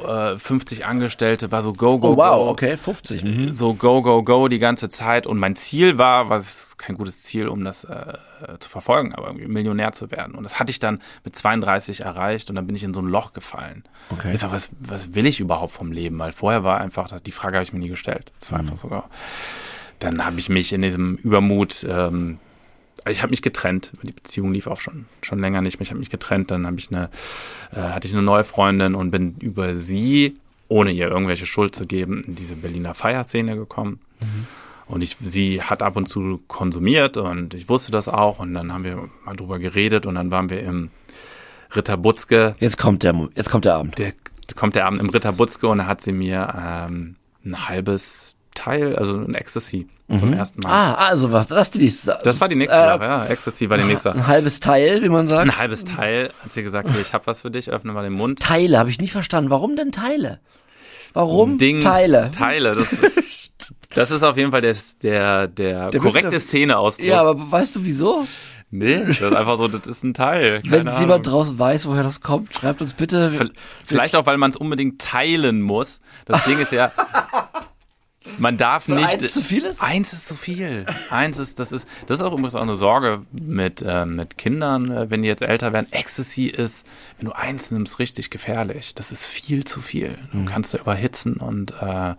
äh, 50 Angestellte, war so go, go, Oh wow, go. okay, 50. Mhm. So go, go, go die ganze Zeit. Und mein Ziel war, was kein gutes Ziel, um das äh, zu verfolgen, aber irgendwie Millionär zu werden. Und das hatte ich dann mit 32 erreicht und dann bin ich in so ein Loch gefallen. Okay. Ich sag, was, was will ich überhaupt vom Leben? Weil vorher war einfach, das- die Frage habe ich mir nie gestellt. Das war einfach sogar. Dann habe ich mich in diesem Übermut, ähm, ich habe mich getrennt. Die Beziehung lief auch schon schon länger nicht mehr. Ich habe mich getrennt. Dann habe ich eine, äh, hatte ich eine neue Freundin und bin über sie, ohne ihr irgendwelche Schuld zu geben, in diese Berliner Feierszene gekommen. Und ich, sie hat ab und zu konsumiert und ich wusste das auch. Und dann haben wir mal drüber geredet und dann waren wir im Ritter Butzke Jetzt kommt der, jetzt kommt der Abend. der kommt der Abend im Ritter Butzke und da hat sie mir ähm, ein halbes Teil, also ein Ecstasy zum ersten Mal. Ah, also was, das die nächste. Das war die nächste äh, Sache, ja. Ecstasy war die nächste. Ein halbes Teil, wie man sagt. Ein halbes Teil, hat sie gesagt, ich hab was für dich, öffne mal den Mund. Teile, habe ich nicht verstanden. Warum denn Teile? Warum Ding, Teile? Teile, das ist, das ist auf jeden Fall der, der, der, Der korrekte Szeneausdruck. Ja, aber weißt du wieso? nee, das ist einfach so, das ist ein Teil. Wenn es jemand draußen weiß, woher das kommt, schreibt uns bitte. Vielleicht auch, weil man es unbedingt teilen muss. Das Ding ist ja, man darf Weil nicht. eins zu viel ist? Eins ist zu viel. Eins ist, das ist, das ist auch übrigens auch eine Sorge mit, äh, mit Kindern, äh, wenn die jetzt älter werden. Ecstasy ist, wenn du eins nimmst, richtig gefährlich. Das ist viel zu viel. Du Mhm. kannst da überhitzen und äh,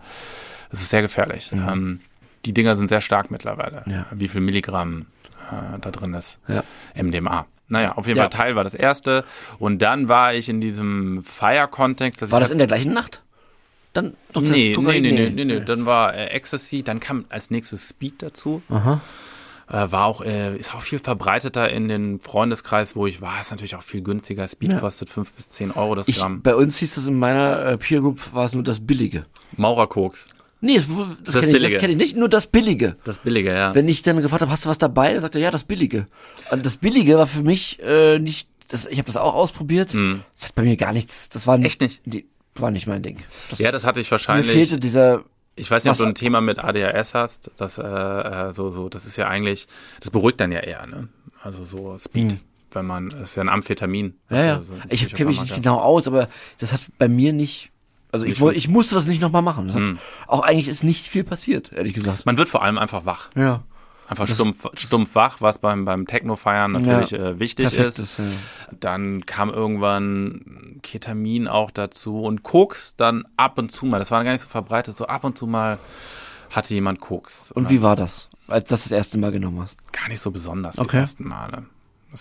das ist sehr gefährlich. Ähm, die Dinger sind sehr stark mittlerweile. Mhm. Ja. Wie viel Milligramm äh, da drin ist. Ja. MDMA. Naja, auf jeden Ja. Fall Teil war das erste. Und dann war ich in diesem Fire-Kontext. dass War das in der gleichen Nacht? Dann doch das Nee, nee, Kokain? nee, nee, nee, nee. Dann war äh, Ecstasy, dann kam als nächstes Speed dazu. Aha. Äh, war auch, äh, ist auch viel verbreiteter in den Freundeskreis, wo ich war. Ist natürlich auch viel günstiger. Speed Ja. kostet fünf bis zehn Euro das Ich, Gramm. bei uns hieß das in meiner äh, Peer Group, war es nur das Billige. Maurerkoks. Nee, das, das, Das kenne ich, kenn ich nicht, nur das Billige. Das billige, ja. Wenn ich dann gefragt habe, hast du was dabei? Dann sagt er, ja, das Billige. Und das Billige war für mich äh, nicht, das, ich habe das auch ausprobiert. Das hat bei mir gar nichts, das war nicht. Echt nicht? Die, war nicht mein Ding. Das, ja, das hatte ich mir wahrscheinlich. fehlte dieser, Ich weiß nicht, ob du ein Thema mit ADHS hast. Das, äh, äh, so, so, das ist ja eigentlich, das beruhigt dann ja eher, ne? Also so Speed, wenn man, das ist ja ein Amphetamin. Hm. ja, ja. So ich kenne mich nicht genau aus, aber das hat bei mir nicht, also ich, Nicht woll- fun- ich musste das nicht nochmal machen. Hm. Auch eigentlich ist nicht viel passiert, ehrlich gesagt. Man wird vor allem einfach wach. Ja. Einfach stumpf, stumpf wach, was beim, beim Techno-Feiern natürlich Ja. äh, wichtig ist. ist, ja. Dann kam irgendwann Ketamin auch dazu und Koks dann ab und zu mal. Das war gar nicht so verbreitet. So ab und zu mal hatte jemand Koks. Und wie war das, als du das das erste Mal genommen hast? Gar nicht so besonders Okay. die ersten Male.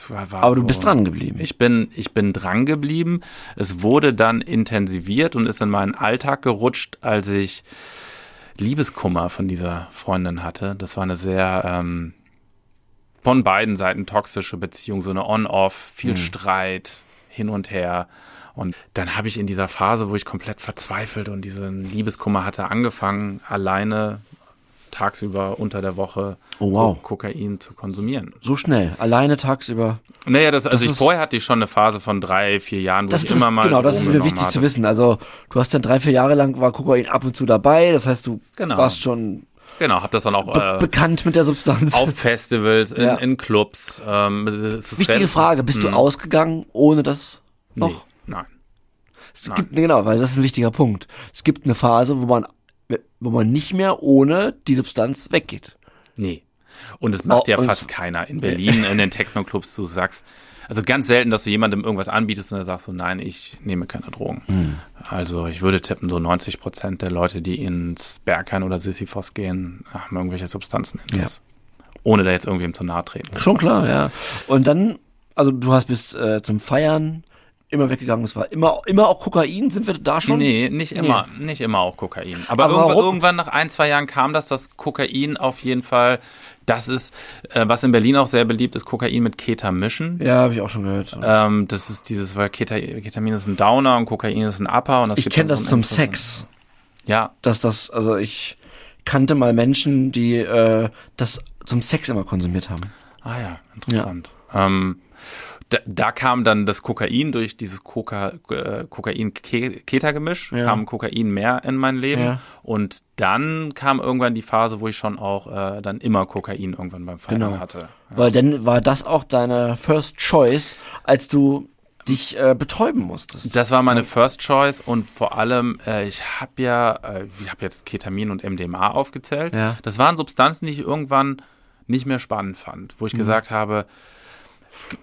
Aber so, du bist dran geblieben. Ich bin, ich bin dran geblieben. Es wurde dann intensiviert und ist in meinen Alltag gerutscht, als ich Liebeskummer von dieser Freundin hatte. Das war eine sehr ähm, von beiden Seiten toxische Beziehung, so eine On-Off, viel Streit, hin und her. Und dann habe ich in dieser Phase, wo ich komplett verzweifelt und diesen Liebeskummer hatte, angefangen, alleine tagsüber unter der Woche Oh, wow. Ko- Kokain zu konsumieren. so schnell, alleine tagsüber. Naja, das, also Das ich ist- vorher hatte ich schon eine Phase von drei, vier Jahren, wo Das, ich das, immer mal genau, das ist mir wichtig hatte. zu wissen. Also du hast dann drei, vier Jahre lang war Kokain ab und zu dabei. Das heißt, du Genau. warst schon Genau, habe das dann auch Be äh, bekannt mit der Substanz. auf Festivals, in, Ja. in Clubs. Ähm, Wichtige Frage, bist du Hm. ausgegangen ohne das noch? Nee, nein. Es gibt, genau, weil das ist ein wichtiger Punkt. Es gibt eine Phase, wo man, wo man nicht mehr ohne die Substanz weggeht. Nee. Und es macht Oh, ja fast keiner. In Berlin, in den Techno-Clubs, du sagst, also ganz selten, dass du jemandem irgendwas anbietest und er sagt so, nein, ich nehme keine Drogen. Hm. Also ich würde tippen, so 90 Prozent der Leute, die ins Berghain oder Sisyphos gehen, haben irgendwelche Substanzen in Ja. Ohne da jetzt irgendwem zu nahe treten. Schon klar, ja. Und dann, also du hast bis äh, zum Feiern immer weggegangen. Es war immer, immer auch Kokain. Sind wir da schon? Nee, nicht immer, nicht immer auch Kokain. Aber, Aber irgendwann, irgendwann nach ein, zwei Jahren kam das, dass Kokain auf jeden Fall, das ist, äh, was in Berlin auch sehr beliebt ist, Kokain mit Keta mischen. Ja, habe ich auch schon gehört. Ähm, das ist dieses, weil Keta, Ketamin ist ein Downer und Kokain ist ein Upper. Und das ich kenne das so zum Sex, Ja, dass das, also ich kannte mal Menschen, die äh, das zum Sex immer konsumiert haben. ah ja, interessant. Ähm, da, da kam dann das Kokain durch dieses Coca, äh, Kokain-Keta-Gemisch, Ja. kam Kokain mehr in mein Leben. Ja. Und dann kam irgendwann die Phase, wo ich schon auch äh, dann immer Kokain irgendwann beim Feiern Genau. hatte. Weil dann war das auch deine First Choice, als du dich äh, betäuben musstest. Das war meine First Choice und vor allem, äh, ich habe ja, äh, ich habe jetzt Ketamin und MDMA aufgezählt. Ja. Das waren Substanzen, die ich irgendwann nicht mehr spannend fand, Mhm. wo ich gesagt habe,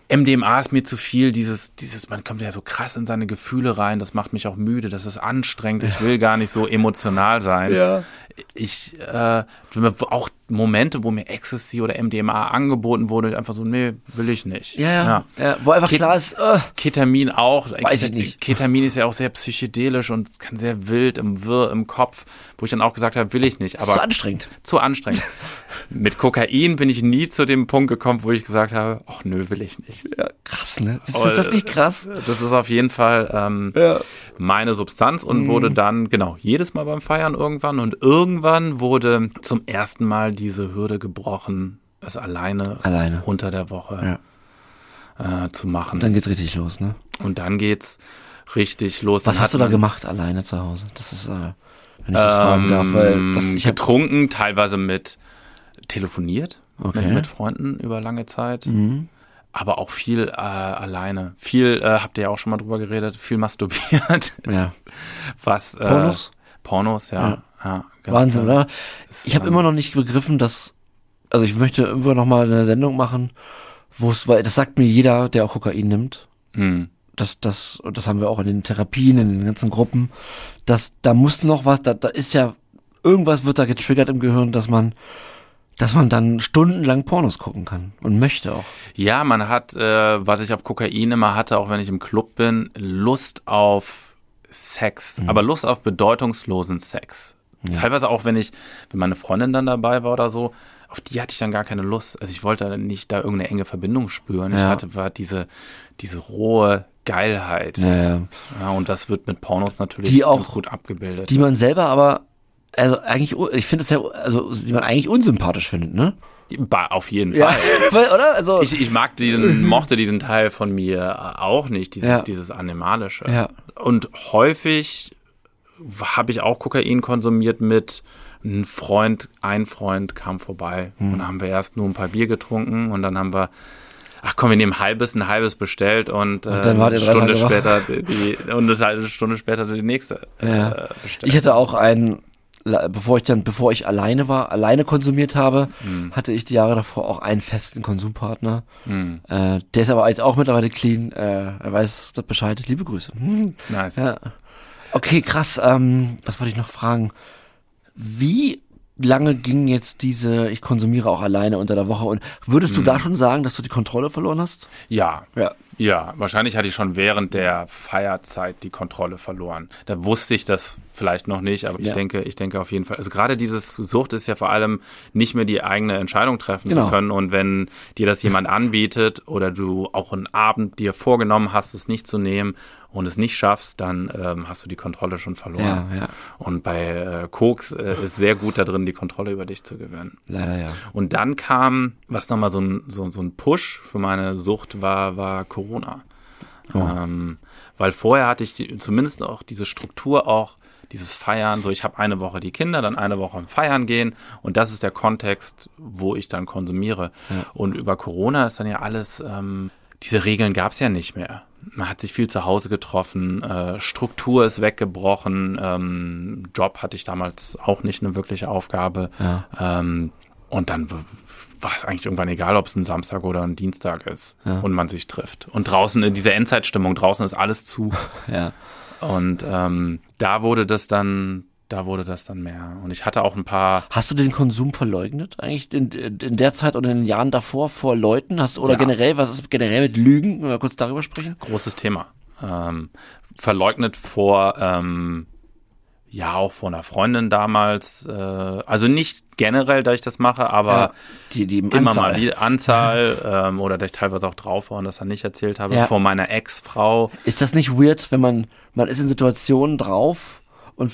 MDMA ist mir zu viel, dieses, dieses, man kommt ja so krass in seine Gefühle rein, das macht mich auch müde, das ist anstrengend, ich will gar nicht so emotional sein. Ja. Ich, äh, auch Momente, wo mir Ecstasy oder MDMA angeboten wurde, einfach so, nee, will ich nicht. Ja, ja. ja. Wo einfach Ket- klar ist, äh, Ketamin auch. Weiß ich nicht. Ketamin ist ja auch sehr psychedelisch und es kann sehr wild im Wirr im Kopf, wo ich dann auch gesagt habe, will ich nicht. Aber zu anstrengend. zu anstrengend. Mit Kokain bin ich nie zu dem Punkt gekommen, wo ich gesagt habe, ach nö, will ich nicht. Ja, krass, ne? Ist, ist das nicht krass? Das ist auf jeden Fall ähm, Ja. Meine Substanz und Mhm. wurde dann, genau, jedes Mal beim Feiern irgendwann und irgendwann wurde zum ersten Mal diese Hürde gebrochen, es alleine, Alleine. unter der Woche äh, zu machen. Dann geht's richtig los, ne? Und dann geht's richtig los. Was Dann hast du da gemacht alleine zu Hause? Das ist, äh, wenn ich das fragen darf, weil das, ich hab, getrunken, teilweise mit telefoniert Okay. mit, mit Freunden über lange Zeit, Mhm. Aber auch viel äh, alleine. Viel, äh, habt ihr ja auch schon mal drüber geredet, viel masturbiert. ja. Was, äh, Pornos? Pornos, ja. Ja. ja. Wahnsinn, klar. oder? Ich habe immer noch nicht begriffen, dass, also ich möchte irgendwann noch mal eine Sendung machen, wo es, weil das sagt mir jeder, der auch Kokain nimmt, Hm. das, das, und das haben wir auch in den Therapien, in den ganzen Gruppen, dass da muss noch was, da, da ist ja, irgendwas wird da getriggert im Gehirn, dass man, dass man dann stundenlang Pornos gucken kann und möchte auch. Ja, man hat, äh, was ich auf Kokain immer hatte, auch wenn ich im Club bin, Lust auf Sex, Mhm. aber Lust auf bedeutungslosen Sex. Teilweise auch, wenn ich, wenn meine Freundin dann dabei war oder so, auf die hatte ich dann gar keine Lust. Also ich wollte nicht da irgendeine enge Verbindung spüren. Ich Ja. hatte war diese, diese rohe Geilheit. Ja, ja. Ja, und das wird mit Pornos natürlich Die auch- ganz gut abgebildet. Die man selber aber, also eigentlich, ich finde es ja, also die man eigentlich unsympathisch findet, ne? Auf jeden Ja, Fall. weil, oder? Also, Ich, ich mag diesen, mochte diesen Teil von mir auch nicht, dieses, Ja. dieses Animalische. Ja. Und häufig habe ich auch Kokain konsumiert mit ein Freund, ein Freund kam vorbei Hm. und dann haben wir erst nur ein paar Bier getrunken und dann haben wir Ach komm, wir nehmen ein halbes, ein halbes bestellt und, äh, dann wart ihr eine drei Stunde später die, die und eine Stunde später die nächste Ja. äh, bestellt. Ich hatte auch einen, bevor ich dann, bevor ich alleine war, alleine konsumiert habe, hatte ich die Jahre davor auch einen festen Konsumpartner. Hm, Äh, der ist aber jetzt auch mittlerweile clean. Äh, er weiß das Bescheid. Liebe Grüße. Hm. nice. Ja. Okay, krass. Ähm, was wollte ich noch fragen? Wie lange ging jetzt diese, ich konsumiere auch alleine unter der Woche und würdest du da schon sagen, dass du die Kontrolle verloren hast? Ja, Ja. Ja, wahrscheinlich hatte ich schon während der Feierzeit die Kontrolle verloren. Da wusste ich das vielleicht noch nicht, aber ich Ja. denke, ich denke auf jeden Fall. Also gerade dieses Sucht ist ja vor allem nicht mehr die eigene Entscheidung treffen Genau. zu können. Und wenn dir das jemand anbietet oder du auch einen Abend dir vorgenommen hast, es nicht zu nehmen und es nicht schaffst, dann ähm, hast du die Kontrolle schon verloren. Ja, ja. Und bei äh, Koks äh, ist sehr gut da drin, die Kontrolle über dich zu gewinnen. Leider ja. Und dann kam, was nochmal so ein, so, so ein Push für meine Sucht war, war Corona. Oh. Ähm, weil vorher hatte ich die, zumindest auch diese Struktur auch dieses Feiern, so ich habe eine Woche die Kinder, dann eine Woche im Feiern gehen und das ist der Kontext, wo ich dann konsumiere. Ja. Und über Corona ist dann ja alles, ähm, diese Regeln gab es ja nicht mehr. Man hat sich viel zu Hause getroffen, äh, Struktur ist weggebrochen, ähm, Job hatte ich damals auch nicht eine wirkliche Aufgabe. Ja. Ähm, und dann war es eigentlich irgendwann egal, ob es ein Samstag oder ein Dienstag ist Ja. und man sich trifft. Und draußen, in dieser Endzeitstimmung, draußen ist alles zu. Ja. Und ähm, da wurde das dann, da wurde das dann mehr. Und ich hatte auch ein paar Hast du den Konsum verleugnet eigentlich in, in der Zeit oder in den Jahren davor vor Leuten? Hast du oder Ja. generell, was ist generell mit Lügen? Wenn wir kurz darüber sprechen? großes Thema. Ähm, verleugnet vor, ähm, ja, auch vor einer Freundin damals. Äh, also nicht generell, dass ich das mache, aber Ja, die, die im immer Anzahl. mal wieder Anzahl ähm, oder dass ich teilweise auch drauf war und das dann nicht erzählt habe. Ja. Vor meiner Ex-Frau. Ist das nicht weird, wenn man, man ist in Situationen drauf und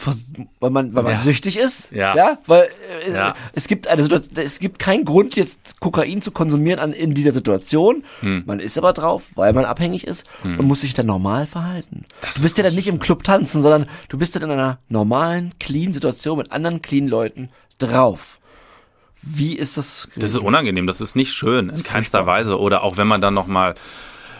weil man, weil man Ja. süchtig ist? Ja. Ja, weil äh, Ja. es gibt eine Situation, es gibt keinen Grund jetzt Kokain zu konsumieren an, in dieser Situation. Hm. Man ist aber drauf, weil man abhängig ist und muss sich dann normal verhalten. Das du bist ist ja dann nicht im Club tanzen, sondern du bist dann in einer normalen, clean Situation mit anderen clean Leuten drauf. Wie ist das? Das ist unangenehm, das ist nicht schön, in keinster Weise. Oder auch wenn man dann noch mal,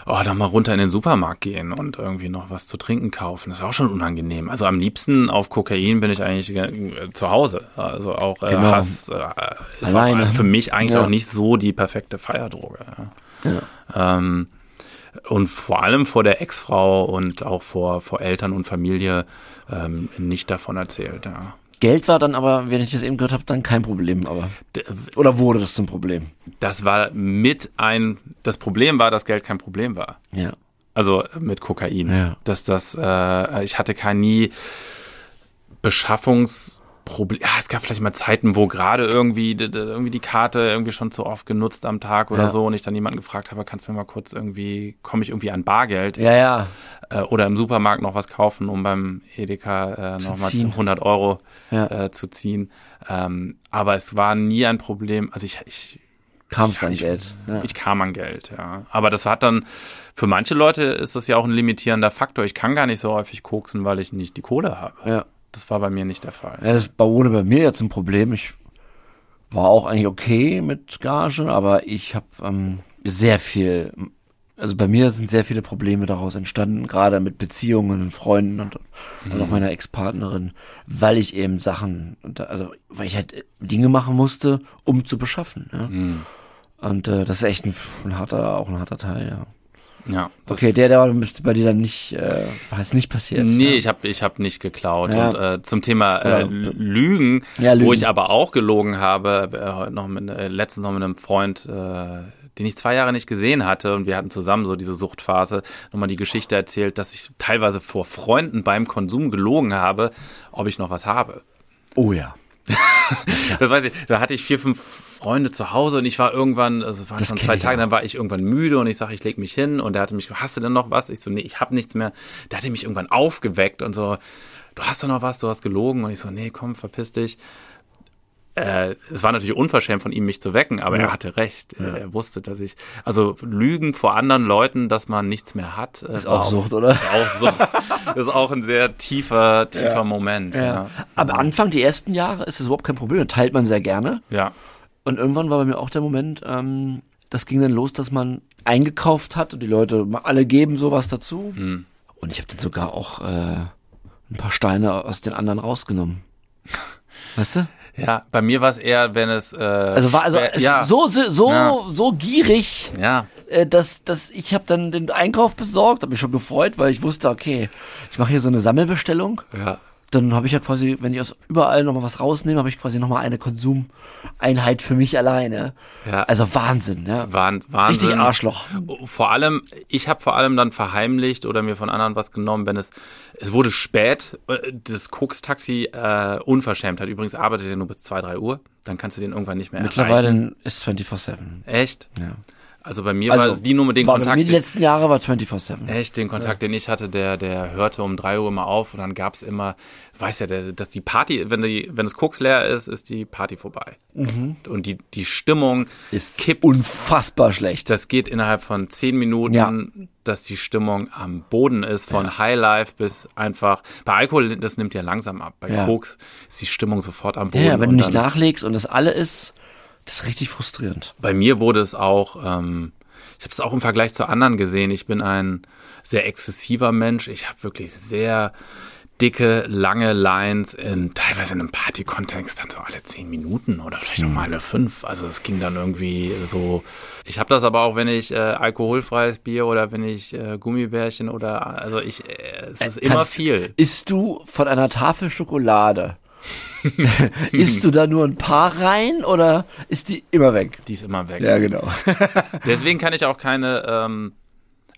oh, dann mal runter in den Supermarkt gehen und irgendwie noch was zu trinken kaufen, das ist auch schon unangenehm. Also am liebsten auf Kokain bin ich eigentlich äh, zu Hause. Also auch äh, Genau. Hass äh, ist auch für mich eigentlich Ja. auch nicht so die perfekte Feierdroge. Ja. Ähm, und vor allem vor der Ex-Frau und auch vor, vor Eltern und Familie ähm, nicht davon erzählt. Ja. Geld war dann aber, wenn ich das eben gehört habe, dann kein Problem, aber D- oder wurde das zum Problem? Das war mit ein, das Problem war, dass Geld kein Problem war. Ja. Also mit Kokain. Ja. Dass das, äh, ich hatte kein nie Beschaffungsproblem. Ja, es gab vielleicht mal Zeiten, wo gerade irgendwie, irgendwie die Karte irgendwie schon zu oft genutzt am Tag oder Ja. so und ich dann jemanden gefragt habe, kannst du mir mal kurz irgendwie, komme ich irgendwie an Bargeld Ja, ja. äh, oder im Supermarkt noch was kaufen, um beim Edeka äh, nochmal ziehen. 100 Euro Ja. äh, zu ziehen. Ähm, aber es war nie ein Problem. Also ich, ich Kam es ja, an ich, Geld. Ja. Ich kam an Geld, ja. Aber das hat dann, für manche Leute ist das ja auch ein limitierender Faktor. Ich kann gar nicht so häufig koksen, weil ich nicht die Kohle habe. ja. Das war bei mir nicht der Fall. Ja, das war ohne bei mir jetzt ein Problem. Ich war auch eigentlich okay mit Gage, aber ich habe ähm, sehr viel, also bei mir sind sehr viele Probleme daraus entstanden, gerade mit Beziehungen und Freunden und, und auch meiner Ex-Partnerin, weil ich eben Sachen, also weil ich halt Dinge machen musste, um zu beschaffen. Ja? Hm. Und äh, das ist echt ein, ein harter, auch ein harter Teil, ja. Ja. Das, Okay, der, der war bei dir dann nicht, äh, ist nicht passiert. Nee, ja. ich habe ich hab nicht geklaut. Ja. Und äh, zum Thema äh, Lügen, Ja, Lügen. wo ich aber auch gelogen habe, äh, heute noch mit, äh, letztens noch mit einem Freund, äh, den ich zwei Jahre nicht gesehen hatte und wir hatten zusammen so diese Suchtphase, nochmal die Geschichte erzählt, dass ich teilweise vor Freunden beim Konsum gelogen habe, ob ich noch was habe. Oh ja. Das weiß ich, da hatte ich vier, fünf Freunde zu Hause und ich war irgendwann, also es waren schon zwei Tage, auch. dann war ich irgendwann müde und ich sage, ich leg mich hin und der hatte mich, hast du denn noch was? Ich so, nee, ich habe nichts mehr. Der hatte mich irgendwann aufgeweckt und so, du hast doch noch was, du hast gelogen und ich so, nee, komm, verpiss dich. Äh, es war natürlich unverschämt von ihm, mich zu wecken, aber Ja. er hatte recht. Er wusste, dass ich, also Lügen vor anderen Leuten, dass man nichts mehr hat. äh, Ist auch Sucht, oder? Ist auch so. ist auch ein sehr tiefer, tiefer Ja. Moment. Ja. Ja. Am Anfang, die ersten Jahre, ist es überhaupt kein Problem. Da teilt man sehr gerne. ja. Und irgendwann war bei mir auch der Moment, ähm, das ging dann los, dass man eingekauft hat und die Leute, alle geben sowas dazu. Hm. Und ich habe dann sogar auch äh, ein paar Steine aus den anderen rausgenommen. Weißt du? Ja, bei mir war es eher, wenn es äh, Also war also ja, so so so, Ja. so gierig, ja, äh, dass dass ich habe dann den Einkauf besorgt, habe mich schon gefreut, weil ich wusste, okay, ich mache hier so eine Sammelbestellung. ja, dann habe ich ja quasi, wenn ich aus überall nochmal was rausnehme, habe ich quasi nochmal eine Konsumeinheit für mich alleine. ja. Also Wahnsinn, ja. Wahn- Wahnsinn. Richtig Arschloch. Vor allem, ich habe vor allem dann verheimlicht oder mir von anderen was genommen, wenn es es wurde spät. äh, Das Koks-Taxi äh, unverschämt hat. Übrigens arbeitet er nur bis 2, 3 Uhr. Dann kannst du den irgendwann nicht mehr erreichen. Mittlerweile ist 24-7. Echt? Ja. Also bei mir war es die Nummer, den war Kontakt. Bei mir die letzten Jahre war 24-7. Echt, den Kontakt, den ich hatte, der, der hörte um drei Uhr immer auf und dann gab's immer, weiß ja, der, dass die Party, wenn die, wenn das Koks leer ist, ist die Party vorbei. Und die, die Stimmung Ist kippt. unfassbar schlecht. Das geht innerhalb von zehn Minuten, Ja. dass die Stimmung am Boden ist, von Highlife bis einfach. Bei Alkohol, das nimmt ja langsam ab. Bei Ja. Koks ist die Stimmung sofort am Boden. Ja, ja, wenn du nicht nachlegst und das alle ist, das ist richtig frustrierend. Bei mir wurde es auch, ähm, ich habe es auch im Vergleich zu anderen gesehen. Ich bin ein sehr exzessiver Mensch. Ich habe wirklich sehr dicke, lange Lines, in, teilweise in einem Party-Kontext dann so alle zehn Minuten oder vielleicht noch mal alle fünf. Also es ging dann irgendwie so. Ich habe das aber auch, wenn ich äh, alkoholfreies Bier oder wenn ich äh, Gummibärchen oder also ich, äh, es ist immer Kannst- viel. Isst du von einer Tafel Schokolade, isst du da nur ein paar rein oder ist die immer weg? Die ist immer weg. Ja, genau. Deswegen kann ich auch keine, ähm,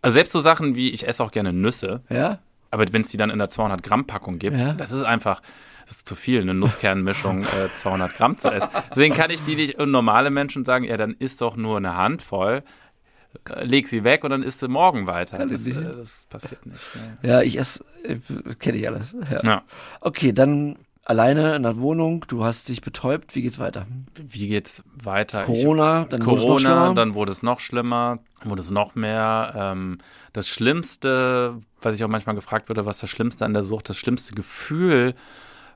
also selbst so Sachen wie ich esse auch gerne Nüsse. Ja? Aber wenn es die dann in der 200 Gramm Packung gibt, Ja. das ist einfach, das ist zu viel, eine Nusskernmischung äh, 200 Gramm zu essen. Deswegen kann ich die nicht, und normale Menschen sagen, ja, dann isst doch nur eine Handvoll, leg sie weg und dann isst du morgen weiter. Das, äh, das passiert nicht. Nee. Ja, ich esse, äh, kenne ich alles. Ja. Ja. Okay, dann alleine in der Wohnung, du hast dich betäubt, wie geht's weiter? Wie geht's weiter? Corona, ich, dann wurde es noch Corona, schlimmer. dann wurde es noch schlimmer, wurde es noch mehr. Ähm, das Schlimmste, was ich auch manchmal gefragt wurde, was das Schlimmste an der Sucht, das schlimmste Gefühl,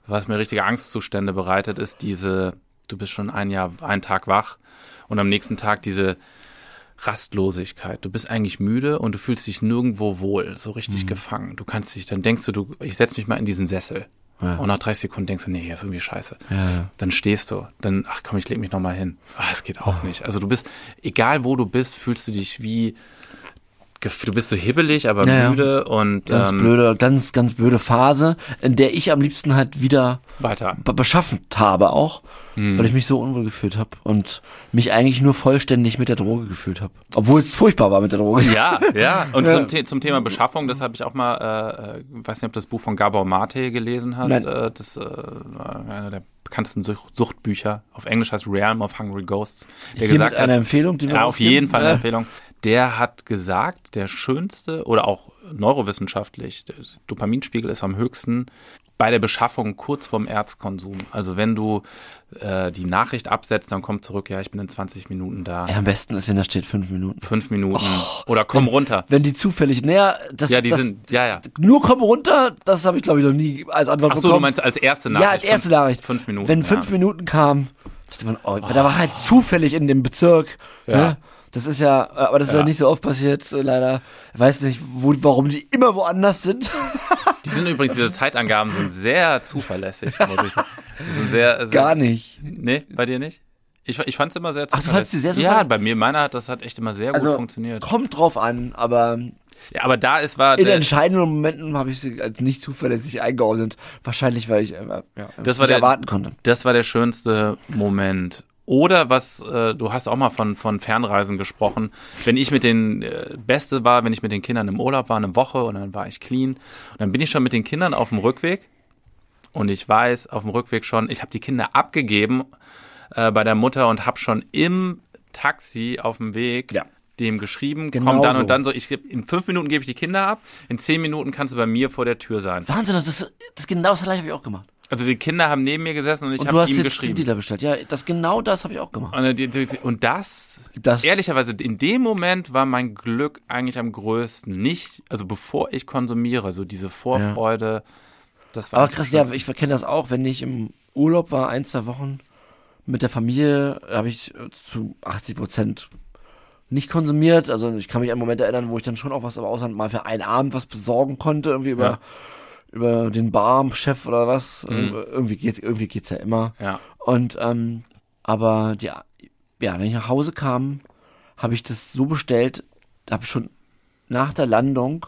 was mir richtige Angstzustände bereitet, ist diese, du bist schon ein Jahr, einen Tag wach und am nächsten Tag diese Rastlosigkeit. Du bist eigentlich müde und du fühlst dich nirgendwo wohl, so Mhm. richtig gefangen. Du kannst dich, dann denkst du, du ich setz mich mal in diesen Sessel. Und nach 30 Sekunden denkst du, nee, hier ist irgendwie scheiße. Ja. Dann stehst du, dann, ach komm, ich leg mich nochmal hin. Ah, es geht auch nicht. Also du bist, egal wo du bist, fühlst du dich wie, du bist so hibbelig, aber Ja, ja. müde und Ganz ähm, blöde, ganz, ganz blöde Phase, in der ich am liebsten halt wieder weiter. be- beschafft habe auch, Hm. weil ich mich so unwohl gefühlt habe und mich eigentlich nur vollständig mit der Droge gefühlt habe. Obwohl es furchtbar war mit der Droge. Ja, ja. Und Ja. Zum, The zum Thema Beschaffung, das habe ich auch mal, äh, äh, weiß nicht, ob du das Buch von Gabor Mate gelesen hast. Nein. Äh, das äh, einer der bekanntesten Such Suchtbücher. Auf Englisch heißt Realm of Hungry Ghosts. Der Hier gesagt hat, Empfehlung, die wir Ja, auf jeden Fall eine Ja. Empfehlung. Der hat gesagt, der schönste oder auch neurowissenschaftlich, der Dopaminspiegel ist am höchsten bei der Beschaffung kurz vorm Erzkonsum. Also wenn du äh, die Nachricht absetzt, dann kommt zurück, ja, ich bin in 20 Minuten da. Ja, am besten ist, wenn da steht fünf Minuten. Fünf Minuten. oder komm runter. Wenn die zufällig näher, das, Ja, die das, sind, ja, ja. nur komm runter, das habe ich glaube ich noch nie als Antwort Ach so, bekommen. du meinst als erste Nachricht. ja, als erste fünf, Nachricht. Fünf Minuten. Wenn fünf ja. Minuten kam, dachte man, oh, da war halt zufällig in dem Bezirk. Ja. Ne? Das ist ja, aber das ist ja, Ja. nicht so oft passiert, so leider. Ich weiß nicht, wo, warum die immer woanders sind. Die sind übrigens, diese Zeitangaben sind sehr zuverlässig, muss ich sagen. Die sind sehr, sehr Gar nicht. Nee, bei dir nicht? Ich, ich fand es immer sehr Ach, du fandst sie sehr Ja, zuverlässig? bei mir, meiner hat das hat echt immer sehr Also gut funktioniert. kommt drauf an, aber Ja, aber da ist war in entscheidenden Momenten habe ich sie als nicht zuverlässig eingeordnet. Wahrscheinlich, weil ich äh, ja, Das war der- erwarten konnte. das war der schönste Moment. Oder was, äh, du hast auch mal von, von Fernreisen gesprochen. Wenn ich mit den, äh, Beste war, wenn ich mit den Kindern im Urlaub war, eine Woche und dann war ich clean. Und dann bin ich schon mit den Kindern auf dem Rückweg. Und ich weiß auf dem Rückweg schon, ich habe die Kinder abgegeben äh, bei der Mutter und habe schon im Taxi auf dem Weg Ja. dem geschrieben, Genau komm dann so. und dann so. Ich, geb- in fünf Minuten gebe ich die Kinder ab, in zehn Minuten kannst du bei mir vor der Tür sein. Wahnsinn, das, das genau das gleiche habe ich auch gemacht. Also die Kinder haben neben mir gesessen und ich Und du habe hast ihm jetzt geschrieben. den Dealer bestellt. Ja, das genau das habe ich auch gemacht. Und, und das, Das- ehrlicherweise, in dem Moment war mein Glück eigentlich am größten. Nicht, also bevor ich konsumiere, so diese Vorfreude, das war Aber krass, ja, ich kenne das auch, wenn ich im Urlaub war, ein, zwei Wochen mit der Familie, habe ich äh, zu 80 Prozent nicht konsumiert. Also ich kann mich an Momente erinnern, wo ich dann schon auch was im Ausland mal für einen Abend was besorgen konnte, irgendwie über, Ja. Über den Barchef oder was. Mhm. Äh, Irgendwie geht irgendwie geht's ja immer. Ja. Und ähm, aber die, ja, wenn ich nach Hause kam, habe ich das so bestellt, habe ich schon nach der Landung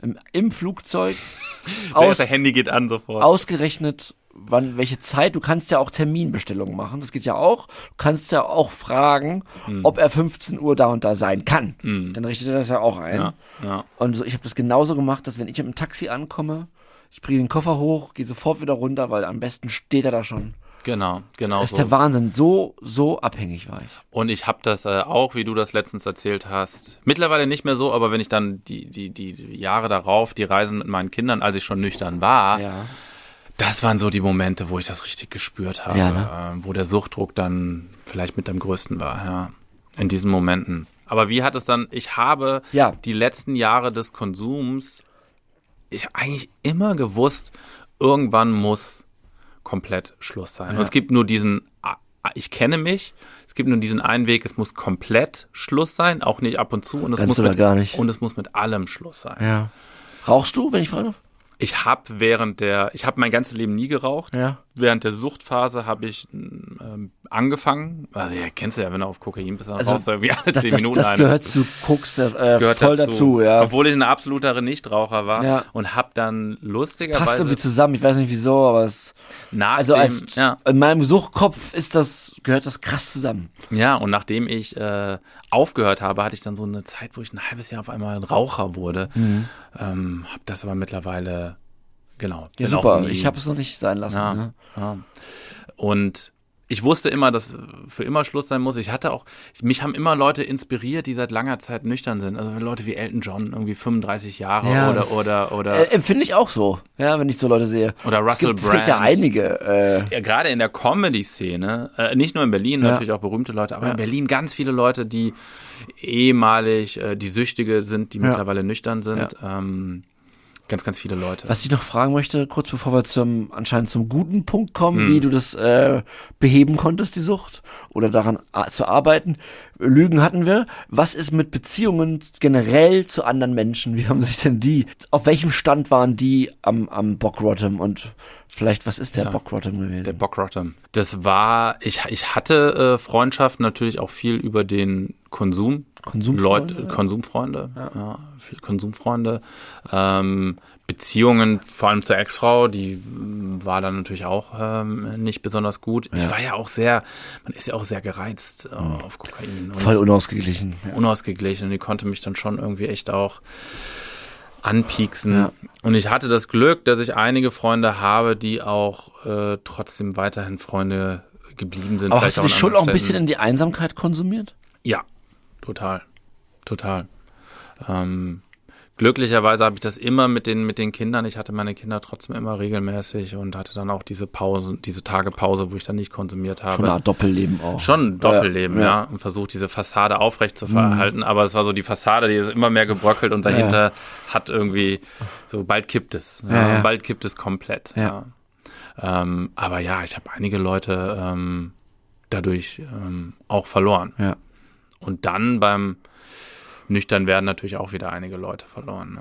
im, im Flugzeug Das aus, erste Handy geht an sofort. ausgerechnet, wann, welche Zeit. Du kannst ja auch Terminbestellungen machen. Das geht ja auch. Du kannst ja auch fragen, Hm. ob er 15 Uhr da und da sein kann. Dann richtet er das ja auch ein. ja, ja. Und so, ich habe das genauso gemacht, dass wenn ich im Taxi ankomme, ich bringe den Koffer hoch, gehe sofort wieder runter, weil am besten steht er da schon. Genau, genau Das ist so. der Wahnsinn. So, so abhängig war ich. Und ich habe das äh, auch, wie du das letztens erzählt hast, mittlerweile nicht mehr so, aber wenn ich dann die, die, die Jahre darauf, die Reisen mit meinen Kindern, als ich schon nüchtern war, Ja. das waren so die Momente, wo ich das richtig gespürt habe, Ja, ne? ähm, wo der Suchtdruck dann vielleicht mit am größten war, ja. In diesen Momenten. Aber wie hat es dann, ich habe Ja. die letzten Jahre des Konsums, ich eigentlich immer gewusst, irgendwann muss komplett Schluss sein. Und es gibt nur diesen, ich kenne mich, es gibt nur diesen einen Weg, es muss komplett Schluss sein, auch nicht ab und zu. Und es Ganz muss oder mit, gar nicht. Und es muss mit allem Schluss sein. Ja. Rauchst du, wenn ich fragen darf? Ich habe während der, ich habe mein ganzes Leben nie geraucht. Ja. Während der Suchtphase habe ich ähm, angefangen. Also, ja, kennst du ja, wenn du auf Kokain bist, dann Also, rauchst du irgendwie alle Das, zehn das, Minuten das gehört zu Koks äh, Das gehört voll dazu, ja. Obwohl ich ein absoluter Nichtraucher war Ja. und habe dann Passt lustigerweise irgendwie zusammen, ich weiß nicht wieso, aber es, nach also dem, als, ja, in meinem Suchtkopf ist das, gehört das krass zusammen. ja, und nachdem ich äh, aufgehört habe, hatte ich dann so eine Zeit, wo ich ein halbes Jahr auf einmal ein Raucher wurde. Mhm. Ähm, habe das aber mittlerweile, genau. Ja, super. Ich habe es noch nicht sein lassen. Ja, Ne? ja. Und ich wusste immer, dass für immer Schluss sein muss. Ich hatte auch, mich haben immer Leute inspiriert, die seit langer Zeit nüchtern sind. Also Leute wie Elton John, irgendwie 35 Jahre Ja, oder, oder, oder, Äh, empfinde ich auch so, ja, wenn ich so Leute sehe. oder Russell es, gibt, es gibt ja Brand. einige. Äh, ja, gerade in der Comedy-Szene, äh, nicht nur in Berlin, Ja. natürlich auch berühmte Leute, aber in Berlin ganz viele Leute, die ehemalig äh, die Süchtige sind, die mittlerweile nüchtern sind. Ähm, ganz, ganz viele Leute. was ich noch fragen möchte, kurz bevor wir zum anscheinend zum guten Punkt kommen, Hm. wie du das äh, beheben konntest, die Sucht, oder daran zu arbeiten. Lügen hatten wir. Was ist mit Beziehungen generell zu anderen Menschen? Wie haben sich denn die, auf welchem Stand waren die am, am Bockrottem und vielleicht, was ist der Ja. Bockrottem gewesen? Der Bockrotter. Das war, ich, ich hatte äh, Freundschaften natürlich auch viel über den Konsum. Konsumfreunde, Leute, ja. Konsumfreunde, ja. viel Konsumfreunde. Ähm, Beziehungen, vor allem zur Ex-Frau, die war dann natürlich auch ähm, nicht besonders gut. Ich war ja auch sehr, man ist ja auch sehr gereizt äh, auf Kokain. Und Voll unausgeglichen. Ja. unausgeglichen und die konnte mich dann schon irgendwie echt auch anpieksen. Ja. Und ich hatte das Glück, dass ich einige Freunde habe, die auch äh, trotzdem weiterhin Freunde geblieben sind. Aber hast du dich schon auch ein bisschen in die Einsamkeit konsumiert? Ja, total. Total. Ähm, glücklicherweise habe ich das immer mit den, mit den Kindern. Ich hatte meine Kinder trotzdem immer regelmäßig und hatte dann auch diese Pause, diese Tagepause, wo ich dann nicht konsumiert habe. Schon Art Doppelleben auch. Schon ein Doppelleben, Ja, ja, ja. Und versucht, diese Fassade aufrecht zu verhalten. Aber es war so die Fassade, die ist immer mehr gebröckelt und dahinter hat irgendwie so, bald kippt es. Ja, Ja, ja. Bald kippt es komplett. Ja. Ja. Ähm, aber ja, ich habe einige Leute ähm, dadurch ähm, auch verloren. Ja. Und dann beim nüchtern werden natürlich auch wieder einige Leute verloren.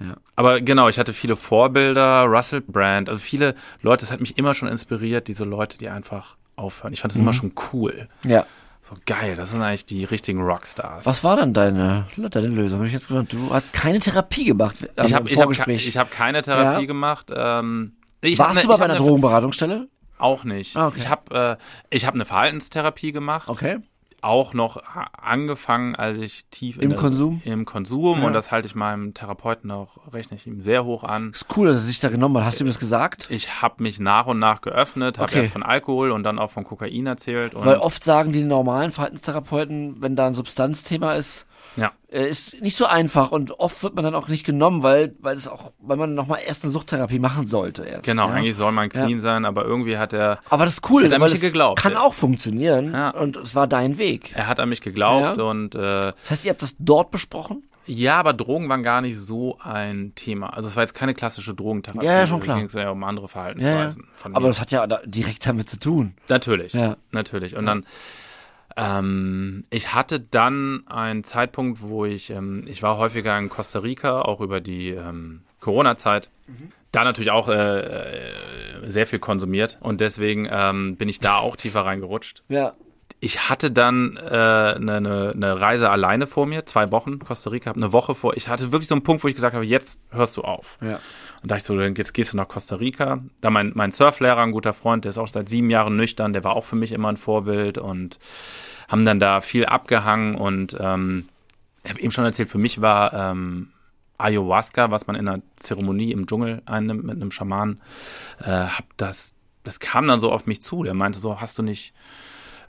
Ne? Ja. Aber genau, ich hatte viele Vorbilder, Russell Brand, also viele Leute, das hat mich immer schon inspiriert, diese Leute, die einfach aufhören. Ich fand das immer schon cool. Ja. So geil, das sind eigentlich die richtigen Rockstars. Was war dann deine, deine Lösung? Hab ich jetzt gesagt, du hast keine Therapie gemacht ähm, ich habe im ich hab, ich hab keine Therapie Ja. gemacht. Ähm, ich hab Warst ne- du bei ich hab einer ne- Drogenberatungsstelle? Auch nicht. Ah, okay. Ich habe äh, ich hab eine Verhaltenstherapie gemacht. Okay. Auch noch angefangen, als ich tief Im Konsum? Im Konsum Ja. und das halte ich meinem Therapeuten auch, rechne ich ihm sehr hoch an. Ist cool, dass er dich da genommen hat. Hast du ihm das gesagt? Ich habe mich nach und nach geöffnet, habe Okay. erst von Alkohol und dann auch von Kokain erzählt. Und Weil oft sagen die normalen Verhaltenstherapeuten, wenn da ein Substanzthema ist, ja, äh, ist nicht so einfach und oft wird man dann auch nicht genommen, weil, weil es auch, weil man nochmal erst eine Suchttherapie machen sollte erst. genau, ja? eigentlich soll man clean sein, aber irgendwie hat er, Aber das ist cool, Hat er weil mich es geglaubt, kann ja. auch funktionieren Ja. und es war dein Weg. er hat an mich geglaubt Ja. und äh, Das heißt, ihr habt das dort besprochen? ja, aber Drogen waren gar nicht so ein Thema. Also es war jetzt keine klassische Drogentherapie. Ja, ja, schon klar. Da ging es ja um andere Ja, ja. Verhaltensweisen. Von Aber das hat ja da direkt damit zu tun. Natürlich, Ja. natürlich. Und dann, ähm, ich hatte dann einen Zeitpunkt, wo ich, ähm, ich war häufiger in Costa Rica, auch über die ähm, Corona-Zeit. Da natürlich auch äh, äh, sehr viel konsumiert und deswegen ähm, bin ich da auch tiefer reingerutscht. Ja. Ich hatte dann äh, eine, eine, eine Reise alleine vor mir, zwei Wochen Costa Rica, eine Woche vor. Ich hatte wirklich so einen Punkt, wo ich gesagt habe, jetzt hörst du auf. Ja. Und da ich so, jetzt gehst du nach Costa Rica. Da mein, mein Surflehrer, ein guter Freund, der ist auch seit sieben Jahren nüchtern, der war auch für mich immer ein Vorbild und haben dann da viel abgehangen und ähm, ich habe eben schon erzählt, für mich war ähm, Ayahuasca, was man in einer Zeremonie im Dschungel einnimmt mit einem Schaman, äh, hab das das kam dann so auf mich zu. Der meinte so, hast du nicht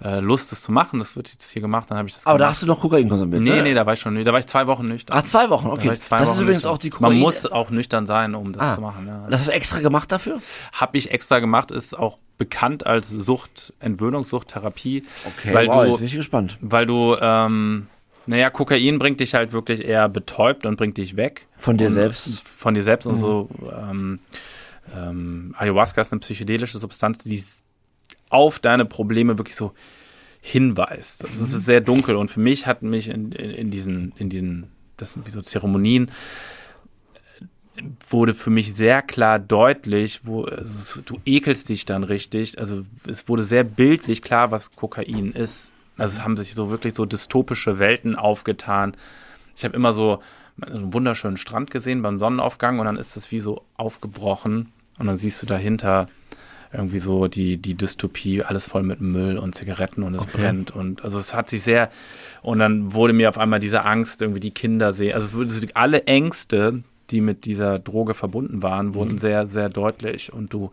äh, Lust, das zu machen? Das wird jetzt hier gemacht. Dann habe ich das Aber da gemacht. hast du noch Kokain konsumiert, Nee, ne? nee, da war ich schon, da war ich zwei Wochen nüchtern. Ah, zwei Wochen, Da okay. war ich zwei Das ist Wochen übrigens nüchtern. auch die Kokain. Man muss auch nüchtern sein, um das Ah. zu machen. Ja. Das hast du extra gemacht dafür? Habe ich extra gemacht, ist auch bekannt als Sucht, Entwöhnungssuchttherapie. Okay, weil wow, du, jetzt bin ich gespannt. weil du, ähm, naja, Kokain bringt dich halt wirklich eher betäubt und bringt dich weg. Von dir und, selbst? Von dir selbst und so. Ähm, ähm, Ayahuasca ist eine psychedelische Substanz, die auf deine Probleme wirklich so hinweist. Das ist sehr dunkel und für mich hat mich in, in, in diesen, in diesen, das sind wie so Zeremonien, wurde für mich sehr klar deutlich, wo es, du ekelst dich dann richtig. Also es wurde sehr bildlich klar, was Kokain ist. Also es haben sich so wirklich so dystopische Welten aufgetan. Ich habe immer so einen wunderschönen Strand gesehen beim Sonnenaufgang und dann ist es wie so aufgebrochen und dann siehst du dahinter irgendwie so die, die Dystopie, alles voll mit Müll und Zigaretten und es Okay. brennt und also es hat sich sehr und dann wurde mir auf einmal diese Angst, irgendwie die Kinder sehen, also alle Ängste, die mit dieser Droge verbunden waren, wurden sehr, sehr deutlich und du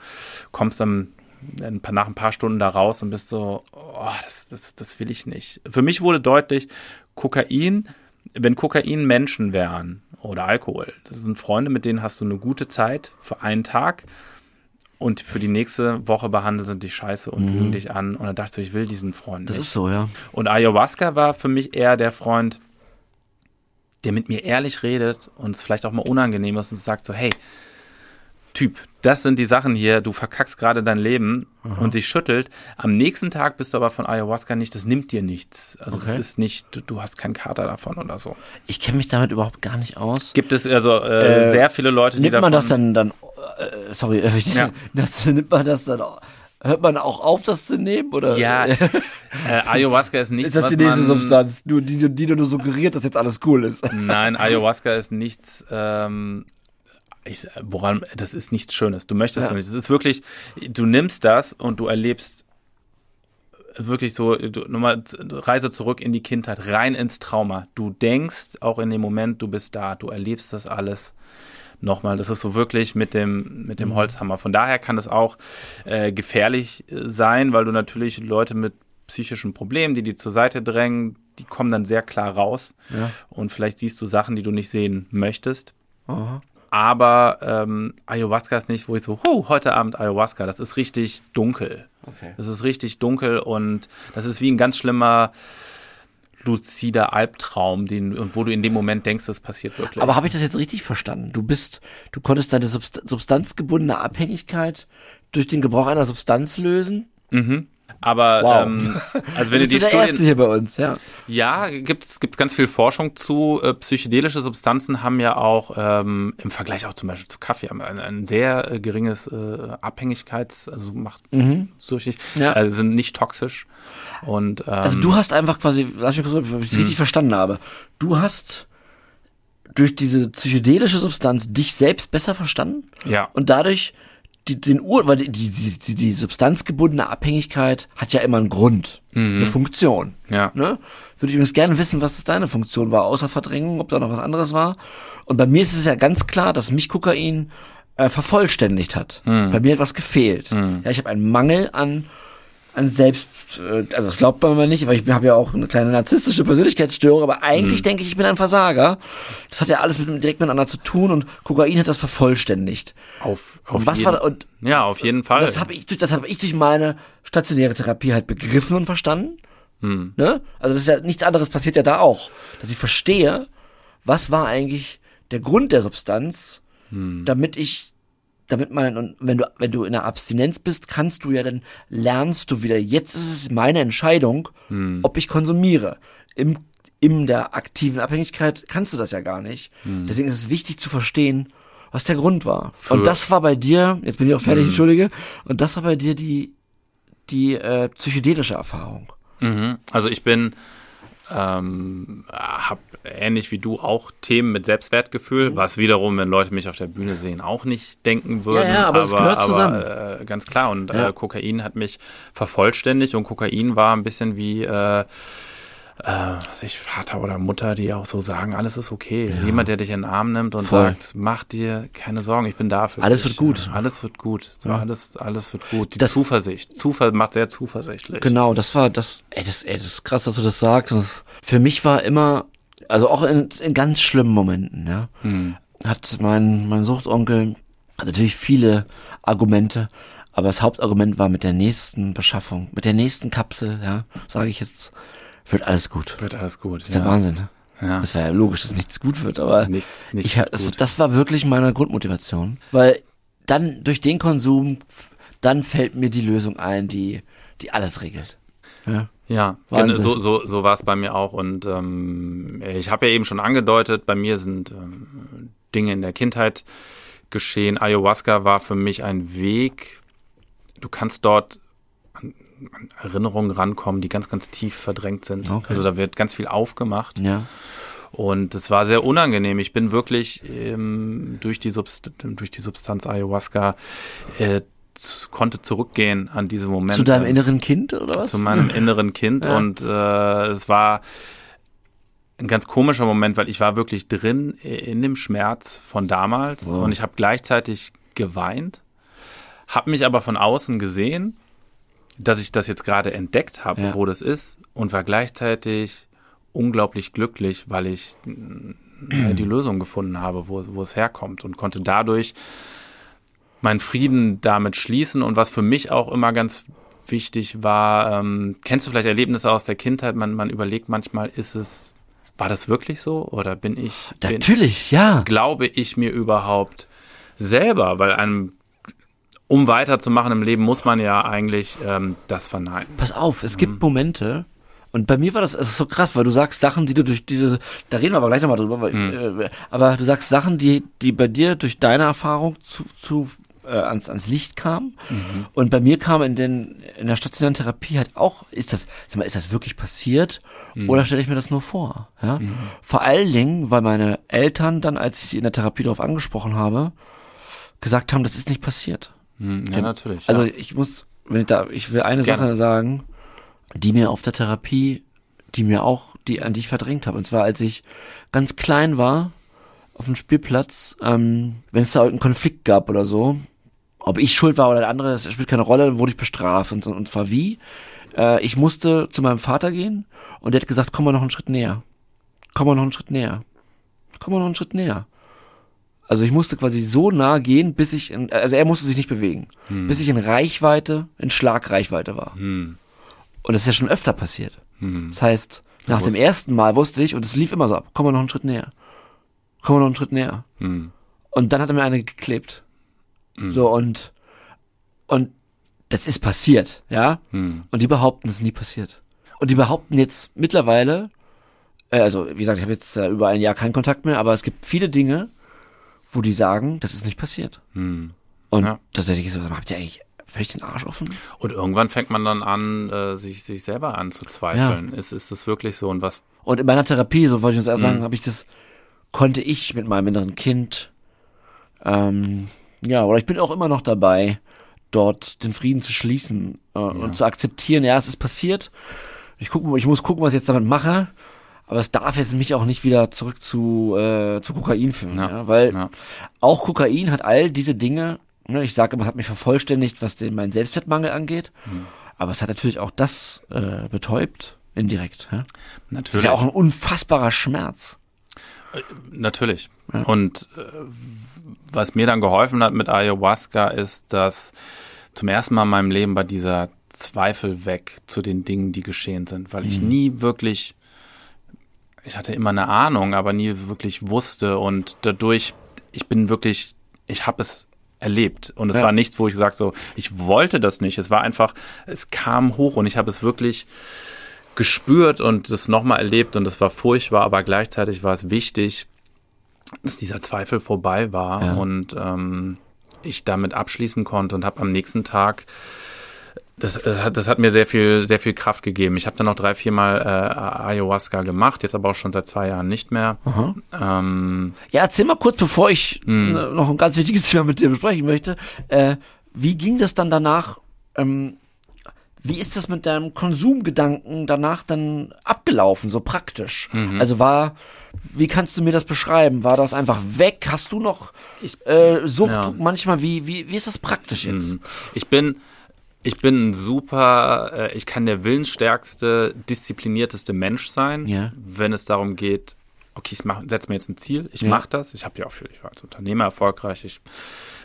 kommst dann ein paar, nach ein paar Stunden da raus und bist so, oh, das, das, das will ich nicht. Für mich wurde deutlich, Kokain, wenn Kokain Menschen wären oder Alkohol, das sind Freunde, mit denen hast du eine gute Zeit für einen Tag und für die nächste Woche behandeln sie dich scheiße und lügen dich an und dann dachte ich, ich will diesen Freund Das nicht. ist so, ja. Und Ayahuasca war für mich eher der Freund, der mit mir ehrlich redet und es vielleicht auch mal unangenehm ist und sagt so, hey, Typ, das sind die Sachen hier, du verkackst gerade dein Leben und dich schüttelt. Am nächsten Tag bist du aber von Ayahuasca nicht, das nimmt dir nichts. Also das Okay. ist nicht, du, du hast keinen Kater davon oder so. Ich kenne mich damit überhaupt gar nicht aus. Gibt es also äh, Äh, sehr viele Leute, die Nimmt davon... man das dann, dann, äh, sorry, äh, Ja. das, nimmt man das dann, au- hört man auch auf, das zu nehmen, oder? Ja, äh, Ayahuasca ist nichts, Ist das die nächste man, Substanz, nur, die, die dir nur suggeriert, dass jetzt alles cool ist? Nein, Ayahuasca ist nichts, ähm, ich, woran, das ist nichts Schönes. Du möchtest ja. nicht. Es ist wirklich, du nimmst das und du erlebst wirklich so, du, nochmal Reise zurück in die Kindheit, rein ins Trauma. Du denkst auch in dem Moment, du bist da, du erlebst das alles nochmal. Das ist so wirklich mit dem, mit dem Holzhammer. Von daher kann es auch äh, gefährlich äh, sein, weil du natürlich Leute mit psychischen Problemen, die die zur Seite drängen, die kommen dann sehr klar raus. Ja. Und vielleicht siehst du Sachen, die du nicht sehen möchtest. Aha. Aber ähm, Ayahuasca ist nicht, wo ich so, huh, heute Abend Ayahuasca, das ist richtig dunkel. Okay. Das ist richtig dunkel und das ist wie ein ganz schlimmer luzider Albtraum, den, und wo du in dem Moment denkst, das passiert wirklich. Aber habe ich das jetzt richtig verstanden? Du bist, du konntest deine Subst substanzgebundene Abhängigkeit durch den Gebrauch einer Substanz lösen? Aber Wow. ähm, also wenn du die der Erste Studien, hier bei uns, ja. ja, gibt's gibt's ganz viel Forschung zu. Äh, psychedelische Substanzen haben ja auch ähm, im Vergleich auch zum Beispiel zu Kaffee haben ein, ein sehr äh, geringes äh, Abhängigkeits, also macht süchtig, Ja. äh, sind nicht toxisch und ähm, Also du hast einfach quasi, lass mich kurz, ob ich es richtig verstanden habe. Du hast durch diese psychedelische Substanz dich selbst besser verstanden ja und dadurch die, den Ur, weil die, die, die, die substanzgebundene Abhängigkeit hat ja immer einen Grund, eine Funktion. ja Ne? Würde ich übrigens gerne wissen, was das deine Funktion war, außer Verdrängung, ob da noch was anderes war. Und bei mir ist es ja ganz klar, dass mich Kokain äh, vervollständigt hat. Bei mir hat was gefehlt. Ja, ich habe einen Mangel an an Selbst, äh, also das glaubt man immer nicht, weil ich habe ja auch eine kleine narzisstische Persönlichkeitsstörung, aber eigentlich denke ich, ich bin ein Versager. Das hat ja alles mit, direkt miteinander zu tun und Kokain hat das vervollständigt. auf, auf Und was jeden, war da, und ja auf jeden Fall das habe ich, durch- das habe ich durch meine stationäre Therapie halt begriffen und verstanden. Ne? Also das ist ja nichts anderes passiert ja da auch, dass ich verstehe, was war eigentlich der Grund der Substanz, damit ich, damit man und wenn du wenn du in der Abstinenz bist, kannst du ja dann lernst du wieder. Jetzt ist es meine Entscheidung, ob ich konsumiere. Im in der aktiven Abhängigkeit kannst du das ja gar nicht. Deswegen ist es wichtig zu verstehen, was der Grund war. und das war bei dir, jetzt bin ich auch fertig, entschuldige, und das war bei dir die, die äh, psychedelische Erfahrung. Mhm. Also ich bin, ähm, habe ähnlich wie du auch Themen mit Selbstwertgefühl, Mhm. was wiederum, wenn Leute mich auf der Bühne sehen, auch nicht denken würden. Ja, ja, aber es gehört zusammen. Aber, äh, ganz klar. Und Ja. äh, Kokain hat mich vervollständigt und Kokain war ein bisschen wie äh, äh, was ich, Vater oder Mutter, die auch so sagen, alles ist okay. Ja. Jemand, der dich in den Arm nimmt und Voll. sagt, mach dir keine Sorgen, ich bin da für Alles dich. wird gut. Alles wird gut. So, Ja. alles, alles wird gut. Die Das- Zuversicht. Zuver macht sehr zuversichtlich. Genau, das war das, ey, das, ey, das ist krass, dass du das sagst. Das, für mich war immer, also auch in, in ganz schlimmen Momenten, ja, Hm. hat mein, mein Suchtonkel hat natürlich viele Argumente, aber das Hauptargument war mit der nächsten Beschaffung, mit der nächsten Kapsel, ja, sage ich jetzt, wird alles gut. Wird alles gut. Das ist der Wahnsinn, ne? Ja. Das war ja logisch, dass nichts gut wird, aber Nichts, nichts ich, das, gut. das war wirklich meine Grundmotivation, weil dann durch den Konsum, dann fällt mir die Lösung ein, die, die alles regelt. Ja. Ja, Wahnsinn. so, so, so war es bei mir auch. Und ähm, ich habe ja eben schon angedeutet, bei mir sind ähm, Dinge in der Kindheit geschehen. Ayahuasca war für mich ein Weg. Du kannst dort an, Erinnerungen rankommen, die ganz, ganz tief verdrängt sind. Okay. Also da wird ganz viel aufgemacht. Ja. Und es war sehr unangenehm. Ich bin wirklich ähm, durch, die Subst durch die Substanz Ayahuasca äh, konnte zurückgehen an diese Momente Zu deinem inneren Kind oder was? zu meinem inneren Kind Ja. und äh, es war ein ganz komischer Moment, weil ich war wirklich drin in dem Schmerz von damals Wow. und ich habe gleichzeitig geweint, habe mich aber von außen gesehen, dass ich das jetzt gerade entdeckt habe, Ja. wo das ist und war gleichzeitig unglaublich glücklich, weil ich äh, die Lösung gefunden habe, wo, wo es herkommt und konnte dadurch meinen Frieden damit schließen. Und was für mich auch immer ganz wichtig war, ähm, kennst du vielleicht Erlebnisse aus der Kindheit? Man, man überlegt manchmal, ist es, war das wirklich so? Oder bin ich, bin, Natürlich, ja. glaube ich mir überhaupt selber? Weil einem, um weiterzumachen im Leben, muss man ja eigentlich ähm, das verneinen. Pass auf, es Mhm. gibt Momente, und bei mir war das, es ist so krass, weil du sagst Sachen, die du durch diese, da reden wir aber gleich nochmal drüber, weil, Mhm. äh, aber du sagst Sachen, die, die bei dir durch deine Erfahrung zu, zu äh, ans, ans Licht kamen. Mhm. Und bei mir kam in den, in der stationären Therapie halt auch, ist das, sag mal, ist das wirklich passiert? Mhm. Oder stelle ich mir das nur vor? Ja? Vor allen Dingen, weil meine Eltern dann, als ich sie in der Therapie darauf angesprochen habe, gesagt haben, das ist nicht passiert. Hm, ja, natürlich. Also ja. ich muss, wenn ich da, ich will eine Gerne. Sache sagen, die mir auf der Therapie, die mir auch, die an die ich verdrängt habe. Und zwar als ich ganz klein war auf dem Spielplatz, ähm, wenn es da irgendeinen Konflikt gab oder so, ob ich schuld war oder der andere, das spielt keine Rolle, wurde ich bestraft und, und zwar wie. Äh, ich musste zu meinem Vater gehen und der hat gesagt, komm mal noch einen Schritt näher. Komm mal noch einen Schritt näher. Komm mal noch einen Schritt näher. Also ich musste quasi so nah gehen, bis ich in, also er musste sich nicht bewegen, bis ich in Reichweite, in Schlagreichweite war. Hm, Und das ist ja schon öfter passiert. hm. Das heißt, nach dem ersten Mal wusste ich, und es lief immer so ab, komm mal noch einen Schritt näher. Komm mal noch einen Schritt näher. Hm. Und dann hat er mir eine geklebt. Mhm. So und, und das ist passiert, ja? Hm. Und die behaupten, es ist nie passiert. Und die behaupten jetzt mittlerweile, äh, also wie gesagt, ich habe jetzt äh, über ein Jahr keinen Kontakt mehr, aber es gibt viele Dinge, wo die sagen, das ist nicht passiert. Hm. Und Ja. da denke ich so, habt ihr eigentlich völlig den Arsch offen? Und irgendwann fängt man dann an, äh, sich, sich selber anzuzweifeln. Ist, ist das wirklich so? Und was Und in meiner Therapie, so wollte ich uns erst sagen, habe ich das, konnte ich mit meinem inneren Kind, ähm, ja, oder ich bin auch immer noch dabei, dort den Frieden zu schließen äh, und zu akzeptieren, ja, es ist passiert. Ich guck, ich muss gucken, was ich jetzt damit mache. Aber es darf jetzt mich auch nicht wieder zurück zu, äh, zu Kokain führen, ja, Ja, weil ja. auch Kokain hat all diese Dinge, ne, ich sage immer, es hat mich vervollständigt, was den meinen Selbstwertmangel angeht, Mhm. aber es hat natürlich auch das äh, betäubt, indirekt. Ja? Das ist natürlich. ja auch ein unfassbarer Schmerz. Natürlich. Und äh, was mir dann geholfen hat mit Ayahuasca ist, dass zum ersten Mal in meinem Leben bei dieser Zweifel weg zu den Dingen, die geschehen sind, weil ich nie wirklich, ich hatte immer eine Ahnung, aber nie wirklich wusste. Und dadurch, ich bin wirklich, ich habe es erlebt. Und es Ja. war nichts, wo ich gesagt so, ich wollte das nicht, es war einfach, es kam hoch und ich habe es wirklich gespürt und das nochmal erlebt. Und das war furchtbar, aber gleichzeitig war es wichtig, dass dieser Zweifel vorbei war. Ja. und ähm, ich damit abschließen konnte und habe am nächsten Tag das, das, hat, das hat mir sehr viel, sehr viel Kraft gegeben. Ich habe dann noch drei, viermal äh, Ayahuasca gemacht, jetzt aber auch schon seit zwei Jahren nicht mehr. Ähm, Ja, erzähl mal kurz, bevor ich Hm. äh, noch ein ganz wichtiges Thema mit dir besprechen möchte. Äh, wie ging das dann danach? Ähm, Wie ist das mit deinem Konsumgedanken danach dann abgelaufen, so praktisch? Mhm. Also war, wie kannst du mir das beschreiben? War das einfach weg? Hast du noch Ich- äh, Sucht ja. manchmal? Wie, wie, wie ist das praktisch jetzt? Mhm. Ich bin, ich bin ein super, äh, ich kann der willensstärkste, disziplinierteste Mensch sein, Ja. wenn es darum geht, okay, ich mach, setze mir jetzt ein Ziel, ich Ja. mache das. Ich habe ja auch viel, ich war als Unternehmer erfolgreich, ich,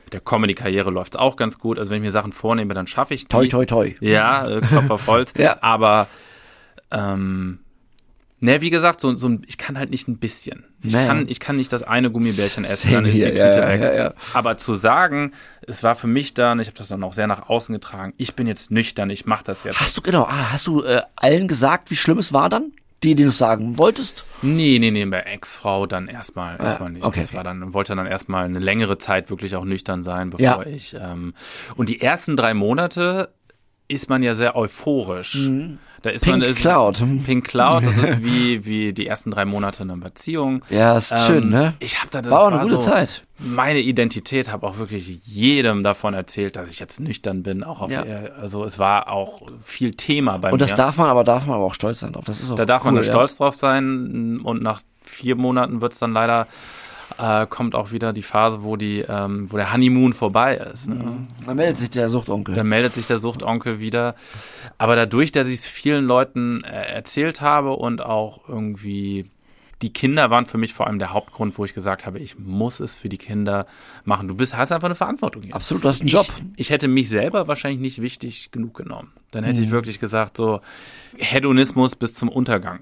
mit der Comedy-Karriere läuft es auch ganz gut. Also wenn ich mir Sachen vornehme, dann schaffe ich die. Toi, toi, toi. Ja, äh, Kopf auf Holz. Ja. Aber ähm, ne, wie gesagt, so, so ein, ich kann halt nicht ein bisschen. Ich, Naja. kann, ich kann nicht das eine Gummibärchen essen, Same dann ist die hier, Tüte ja, weg. ja, ja. Aber zu sagen, es war für mich dann, ich habe das dann auch sehr nach außen getragen, ich bin jetzt nüchtern, ich mache das jetzt. Hast du, genau, ah, hast du äh, allen gesagt, wie schlimm es war dann? Die, die du sagen wolltest? Nee, nee, nee, bei Ex-Frau dann erstmal erstmal nicht. Ah, okay, das war dann, wollte dann erstmal eine längere Zeit wirklich auch nüchtern sein, bevor Ja. ich. Ähm, und die ersten drei Monate ist man ja sehr euphorisch. Da ist Mhm. Pink man ist, Cloud. Pink Cloud, das ist wie, wie die ersten drei Monate einer Beziehung. Ja, ist schön, Ähm, ne? Ich habe da das War auch eine gute so Zeit. Meine Identität habe auch wirklich jedem davon erzählt, dass ich jetzt nüchtern bin. Auch auf, Ja. also es war auch viel Thema bei Und mir. das darf man, aber darf man aber auch stolz sein drauf. Das ist auch Da darf man cool, dann stolz drauf sein und nach vier Monaten wird's dann leider äh, kommt auch wieder die Phase, wo die, ähm, wo der Honeymoon vorbei ist. Ne? Ja. Dann meldet sich der Suchtonkel. Dann meldet sich der Suchtonkel wieder. Aber dadurch, dass ich es vielen Leuten äh, erzählt habe und auch irgendwie die Kinder waren für mich vor allem der Hauptgrund, wo ich gesagt habe, ich muss es für die Kinder machen. Du bist, hast einfach eine Verantwortung hier. Absolut, du hast einen Job. Ich, ich hätte mich selber wahrscheinlich nicht wichtig genug genommen. Dann hätte Mhm. ich wirklich gesagt, so Hedonismus bis zum Untergang.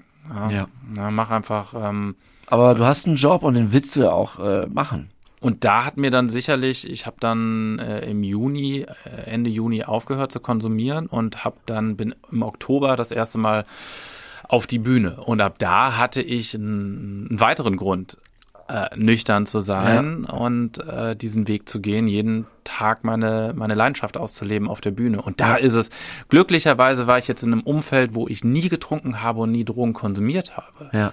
Ja. Na, mach einfach. Ähm, Aber du hast einen Job und den willst du ja auch äh, machen. und da hat mir dann sicherlich, ich habe dann äh, im Juni, äh, Ende Juni aufgehört zu konsumieren und habe dann bin im Oktober das erste Mal auf die Bühne. Und ab da hatte ich einen, einen weiteren Grund, äh, nüchtern zu sein und äh, diesen Weg zu gehen, jeden Tag meine, meine Leidenschaft auszuleben auf der Bühne. Und da ist es, glücklicherweise war ich jetzt in einem Umfeld, wo ich nie getrunken habe und nie Drogen konsumiert habe. Ja.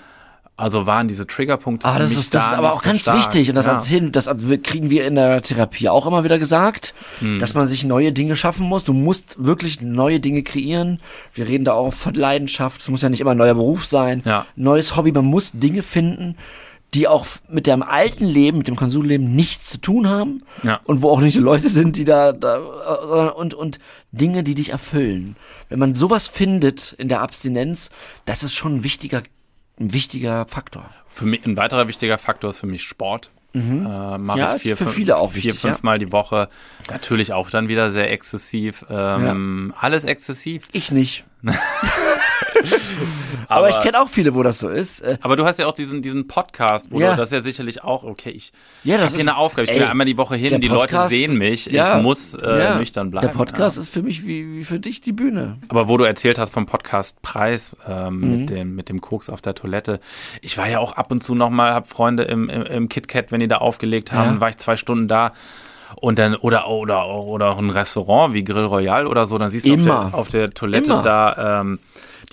Also waren diese Triggerpunkte Ah, das ist, das da ist aber auch so ganz stark. wichtig. Und das, ja. erzählen, das kriegen wir in der Therapie auch immer wieder gesagt, Hm. dass man sich neue Dinge schaffen muss. Du musst wirklich neue Dinge kreieren. Wir reden da auch von Leidenschaft. Es muss ja nicht immer ein neuer Beruf sein. Ja. Neues Hobby. Man muss Dinge finden, die auch mit dem alten Leben, mit dem Konsumleben nichts zu tun haben. Ja. Und wo auch nicht die Leute sind, die da, da und, und Dinge, die dich erfüllen. Wenn man sowas findet in der Abstinenz, das ist schon ein wichtiger, ein wichtiger Faktor. Für mich, ein weiterer wichtiger Faktor ist für mich Sport. Äh, mache Mhm. Ja, ich vier, für fünf, viele auch vier, wichtig, ja. fünfmal die Woche. Natürlich auch dann wieder sehr exzessiv. Ähm, Alles exzessiv. Ich nicht. Aber, Aber, ich kenne auch viele, wo das so ist. Äh, aber du hast ja auch diesen, diesen Podcast, wo Ja. du das ist ja sicherlich auch, okay, ich, Ja, ich das habe hier ist- eine Aufgabe, ich ey, gehe einmal die Woche hin, die Leute Podcast- sehen mich, ja, ich muss äh, ja. nüchtern bleiben. Der Podcast ja. ist für mich wie, wie für dich die Bühne. Aber wo du erzählt hast vom Podcast Preis ähm, Mhm. mit dem mit dem Koks auf der Toilette, ich war ja auch ab und zu noch mal, hab Freunde im, im, im KitKat, wenn die da aufgelegt haben, war ich zwei Stunden da und dann oder oder oder auch ein Restaurant wie Grill Royal oder so, dann siehst du auf der, auf der Toilette Immer. da ähm,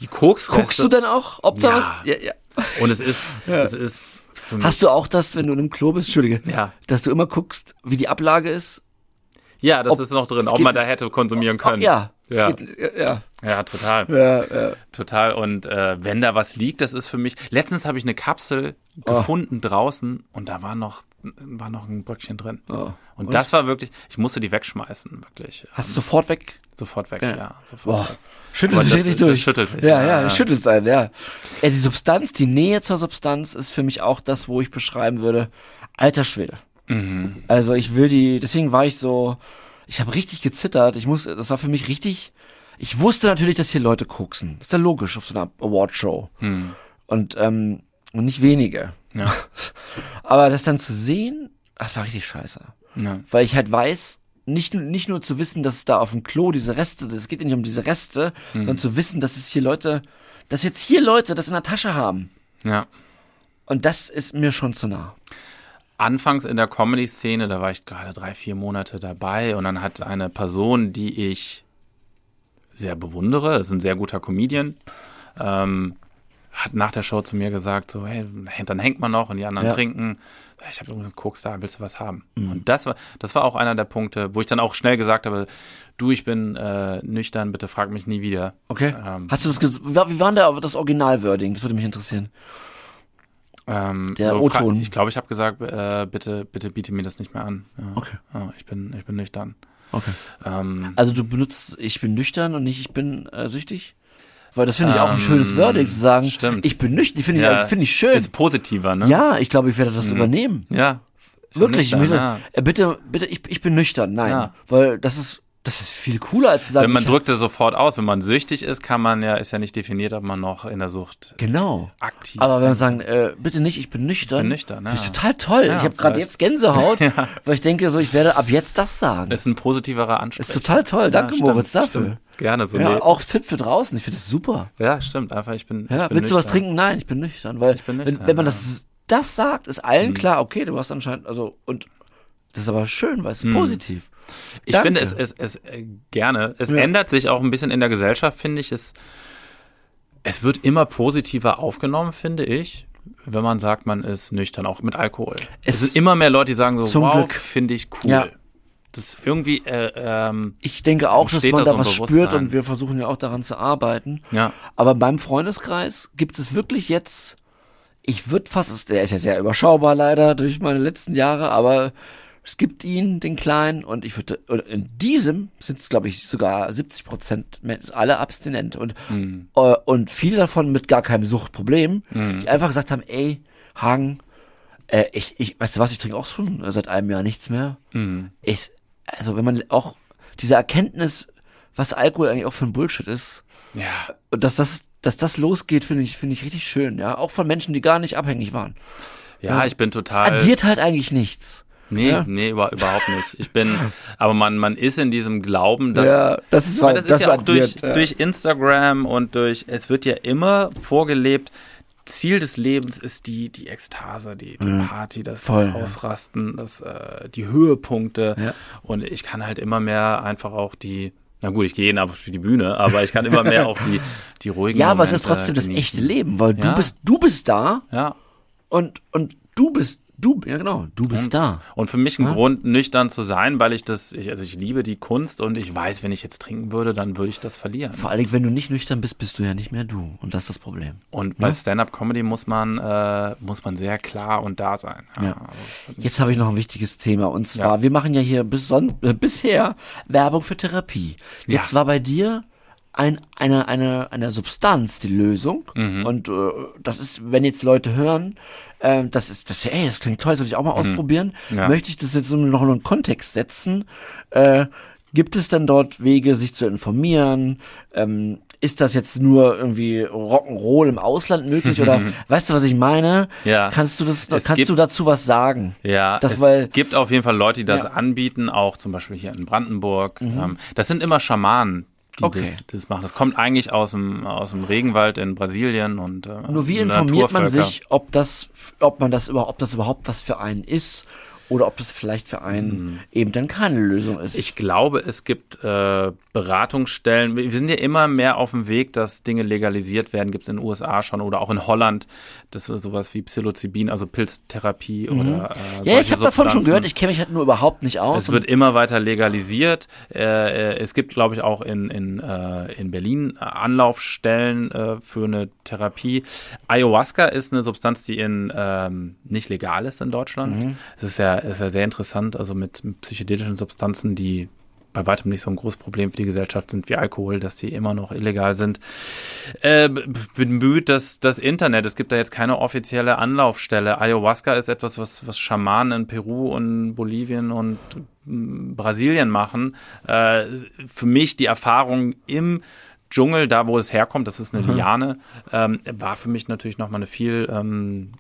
die Koks. Guckst du dann auch, ob da Ja. Ja, ja. Und es ist es ist Hast du auch das, wenn du in einem Klo bist, Entschuldige, Ja. dass du immer guckst, wie die Ablage ist? ja, das ob- ist noch drin, ob man da hätte konsumieren können. Oh, ja. Es Ja. Geht, ja, ja, total. ja, ja. Total. Und äh, wenn da was liegt, das ist für mich. Letztens habe ich eine Kapsel Oh. gefunden draußen und da war noch war noch ein Bröckchen drin. Oh. Und, das war wirklich, ich musste die wegschmeißen, wirklich. Hast du sofort weg? Sofort weg, Ja. sofort Boah. Schüttelt sich das- richtig das durch. schüttelt sich, Ja, ja, ja, schüttelt sein, ja. ja. Die Substanz, die Nähe zur Substanz ist für mich auch das, wo ich beschreiben würde, alter Schwede. Mhm. Also ich will die, deswegen war ich so, ich habe richtig gezittert. Ich muss, das war für mich richtig. Ich wusste natürlich, dass hier Leute koksen. Das ist ja logisch auf so einer Awardshow. Hm. Und ähm, und nicht wenige. Ja. Aber das dann zu sehen, das war richtig scheiße. ja. Weil ich halt weiß, nicht, nicht nur zu wissen, dass es da auf dem Klo diese Reste, es geht ja nicht um diese Reste, Hm. sondern zu wissen, dass es hier Leute, dass jetzt hier Leute das in der Tasche haben. ja. Und das ist mir schon zu nah. Anfangs in der Comedy-Szene, da war ich gerade drei, vier Monate dabei und dann hat eine Person, die ich sehr bewundere, ist ein sehr guter Comedian, ähm, hat nach der Show zu mir gesagt, so, hey, dann hängt man noch und die anderen Ja. trinken. Ich habe übrigens Koks da, willst du was haben? Und das war, das war auch einer der Punkte, wo ich dann auch schnell gesagt habe, du, ich bin äh, nüchtern, bitte frag mich nie wieder. Okay. Ähm, Hast du das wie war- wie war denn da das Original-Wording? Das würde mich interessieren. Ähm, Der fra- O-Ton. Ich glaube, ich habe gesagt, äh, bitte, bitte biete mir das nicht mehr an. Ja. Okay. Ja, ich bin, ich bin nüchtern. Okay. Ähm, Also du benutzt, ich bin nüchtern und nicht, ich bin äh, süchtig? Weil das finde ich auch ein Ähm, schönes Wording zu sagen. stimmt. Ich bin nüchtern, finde ich, ja, finde ich schön. Ist positiver, ne? Ja, ich glaube, ich werde das übernehmen. Ja. Ich bin Wirklich, ich nüchtern, möchte, ja. äh, bitte, bitte, ich, ich bin nüchtern. Nein, weil das ist, das ist viel cooler als zu sagen. Wenn man ich- drückt es sofort aus. Wenn man süchtig ist, kann man ja, ist ja nicht definiert, ob man noch in der Sucht Genau. aktiv Aber wenn man sagen, äh, bitte nicht, ich bin nüchtern. bin nüchtern, finde ich ja. total toll. Ja, ich habe gerade jetzt Gänsehaut, weil ich denke, so, ich werde ab jetzt das sagen. ist ein positiverer Ansprech. ist total toll. Danke, stimmt, Moritz, dafür. Stimmt. Gerne so. Ja, nee. auch Tipp für draußen. Ich finde das super. ja, stimmt. Einfach, ich bin. Ja, ich bin willst du was nüchtern. trinken? Nein, ich bin nüchtern. Weil Ich bin wenn, nüchtern, wenn man ja. das, das sagt, ist allen Mhm. klar, okay, du hast anscheinend, also, und das ist aber schön, weil es ist Mhm. positiv. Ich Danke. finde es, es, es äh, gerne. Es Ja. ändert sich auch ein bisschen in der Gesellschaft, finde ich. Es, es wird immer positiver aufgenommen, finde ich, wenn man sagt, man ist nüchtern, auch mit Alkohol. Es, Es- sind immer mehr Leute, die sagen so, Zum wow, Glück. finde ich cool. Ja. Das irgendwie, äh, ähm, Ich denke auch, dass man das da was spürt und wir versuchen ja auch daran zu arbeiten. ja, Aber beim Freundeskreis gibt es wirklich jetzt, ich würde fast, der ist ja sehr überschaubar leider durch meine letzten Jahre, aber es gibt ihn, den Kleinen, und ich würde, in diesem sind es, glaube ich, sogar 70 Prozent alle abstinent und, Mhm. äh, und viele davon mit gar keinem Suchtproblem, die einfach gesagt haben, ey, Hagen, äh, ich, ich, weißt du was, ich trinke auch schon seit einem Jahr nichts mehr. Mhm. Ich, also wenn man auch diese Erkenntnis, was Alkohol eigentlich auch für ein Bullshit ist, ja, und dass das, dass das losgeht, finde ich, finde ich richtig schön, ja. Auch von Menschen, die gar nicht abhängig waren. ja, ich bin Es total. addiert halt eigentlich nichts. Nee, Ja. nee, über, überhaupt nicht. Ich bin, aber man, man ist in diesem Glauben, dass ja, das ist, weil, das, ist ja auch durch, addiert, ja. durch Instagram und durch, es wird ja immer vorgelebt, Ziel des Lebens ist die, die Ekstase, die, die Party, das Voll, ja. Ausrasten, das, äh, die Höhepunkte. Ja. Und ich kann halt immer mehr einfach auch die, na gut, ich gehe jeden Abend für die Bühne, aber ich kann immer mehr auch die, die ruhigen ja, aber es ist Momente trotzdem das echte Leben, weil du Ja. bist, du bist da Ja. und, und du bist, du, ja genau, du bist da. Und für mich ein Grund, nüchtern zu sein, weil ich das, ich, also ich liebe die Kunst und ich weiß, wenn ich jetzt trinken würde, dann würde ich das verlieren. Vor allen Dingen, wenn du nicht nüchtern bist, bist du ja nicht mehr du. Und das ist das Problem. Und bei Stand-up-Comedy muss man, äh, muss man sehr klar und da sein. Ja. also wird nicht- Jetzt habe ich noch ein wichtiges Thema und zwar, wir machen ja hier bis äh, bisher Werbung für Therapie. Jetzt Ja. war bei dir ein, eine, eine, eine Substanz die Lösung Mhm. und äh, das ist, wenn jetzt Leute hören, äh, das ist, das, ey, das klingt toll, soll ich auch mal ausprobieren, Mhm. Ja. möchte ich das jetzt noch in einen Kontext setzen. Äh, gibt es denn dort Wege, sich zu informieren? Ähm, ist das jetzt nur irgendwie Rock'n'Roll im Ausland möglich oder weißt du, was ich meine? Ja. Kannst du das, Es kannst gibt- du dazu was sagen? Ja, Das, es weil- gibt auf jeden Fall Leute, die das Ja. Mhm. anbieten, auch zum Beispiel hier in Brandenburg. Ähm, das sind immer Schamanen, die Okay. das, das machen. Das kommt eigentlich aus dem, aus dem Regenwald in Brasilien und äh, Nur wie informiert man sich, ob das, ob man das überhaupt, ob das überhaupt was für einen ist oder ob das vielleicht für einen eben dann keine Lösung ist? Mhm. Ich glaube, es gibt äh, Beratungsstellen. Wir sind ja immer mehr auf dem Weg, dass Dinge legalisiert werden. Gibt es in den USA schon oder auch in Holland. Das ist sowas wie Psilocybin, also Pilztherapie oder äh, Mhm. ja, ich habe davon schon gehört. Ich kenne mich halt nur überhaupt nicht aus. Es wird immer weiter legalisiert. Äh, äh, es gibt, glaube ich, auch in, in, äh, in Berlin äh, Anlaufstellen äh, für eine Therapie. Ayahuasca ist eine Substanz, die in ähm, nicht legal ist in Deutschland. Es ist ja, ist ja sehr interessant, also mit psychedelischen Substanzen, die bei weitem nicht so ein großes Problem für die Gesellschaft sind wie Alkohol, dass die immer noch illegal sind. Äh, bemüht das, das Internet. Es gibt da jetzt keine offizielle Anlaufstelle. Ayahuasca ist etwas, was, was Schamanen in Peru und Bolivien und Brasilien machen. Äh, für mich die Erfahrung im Dschungel, da wo es herkommt, das ist eine Liane, ähm, war für mich natürlich nochmal eine viel ähm,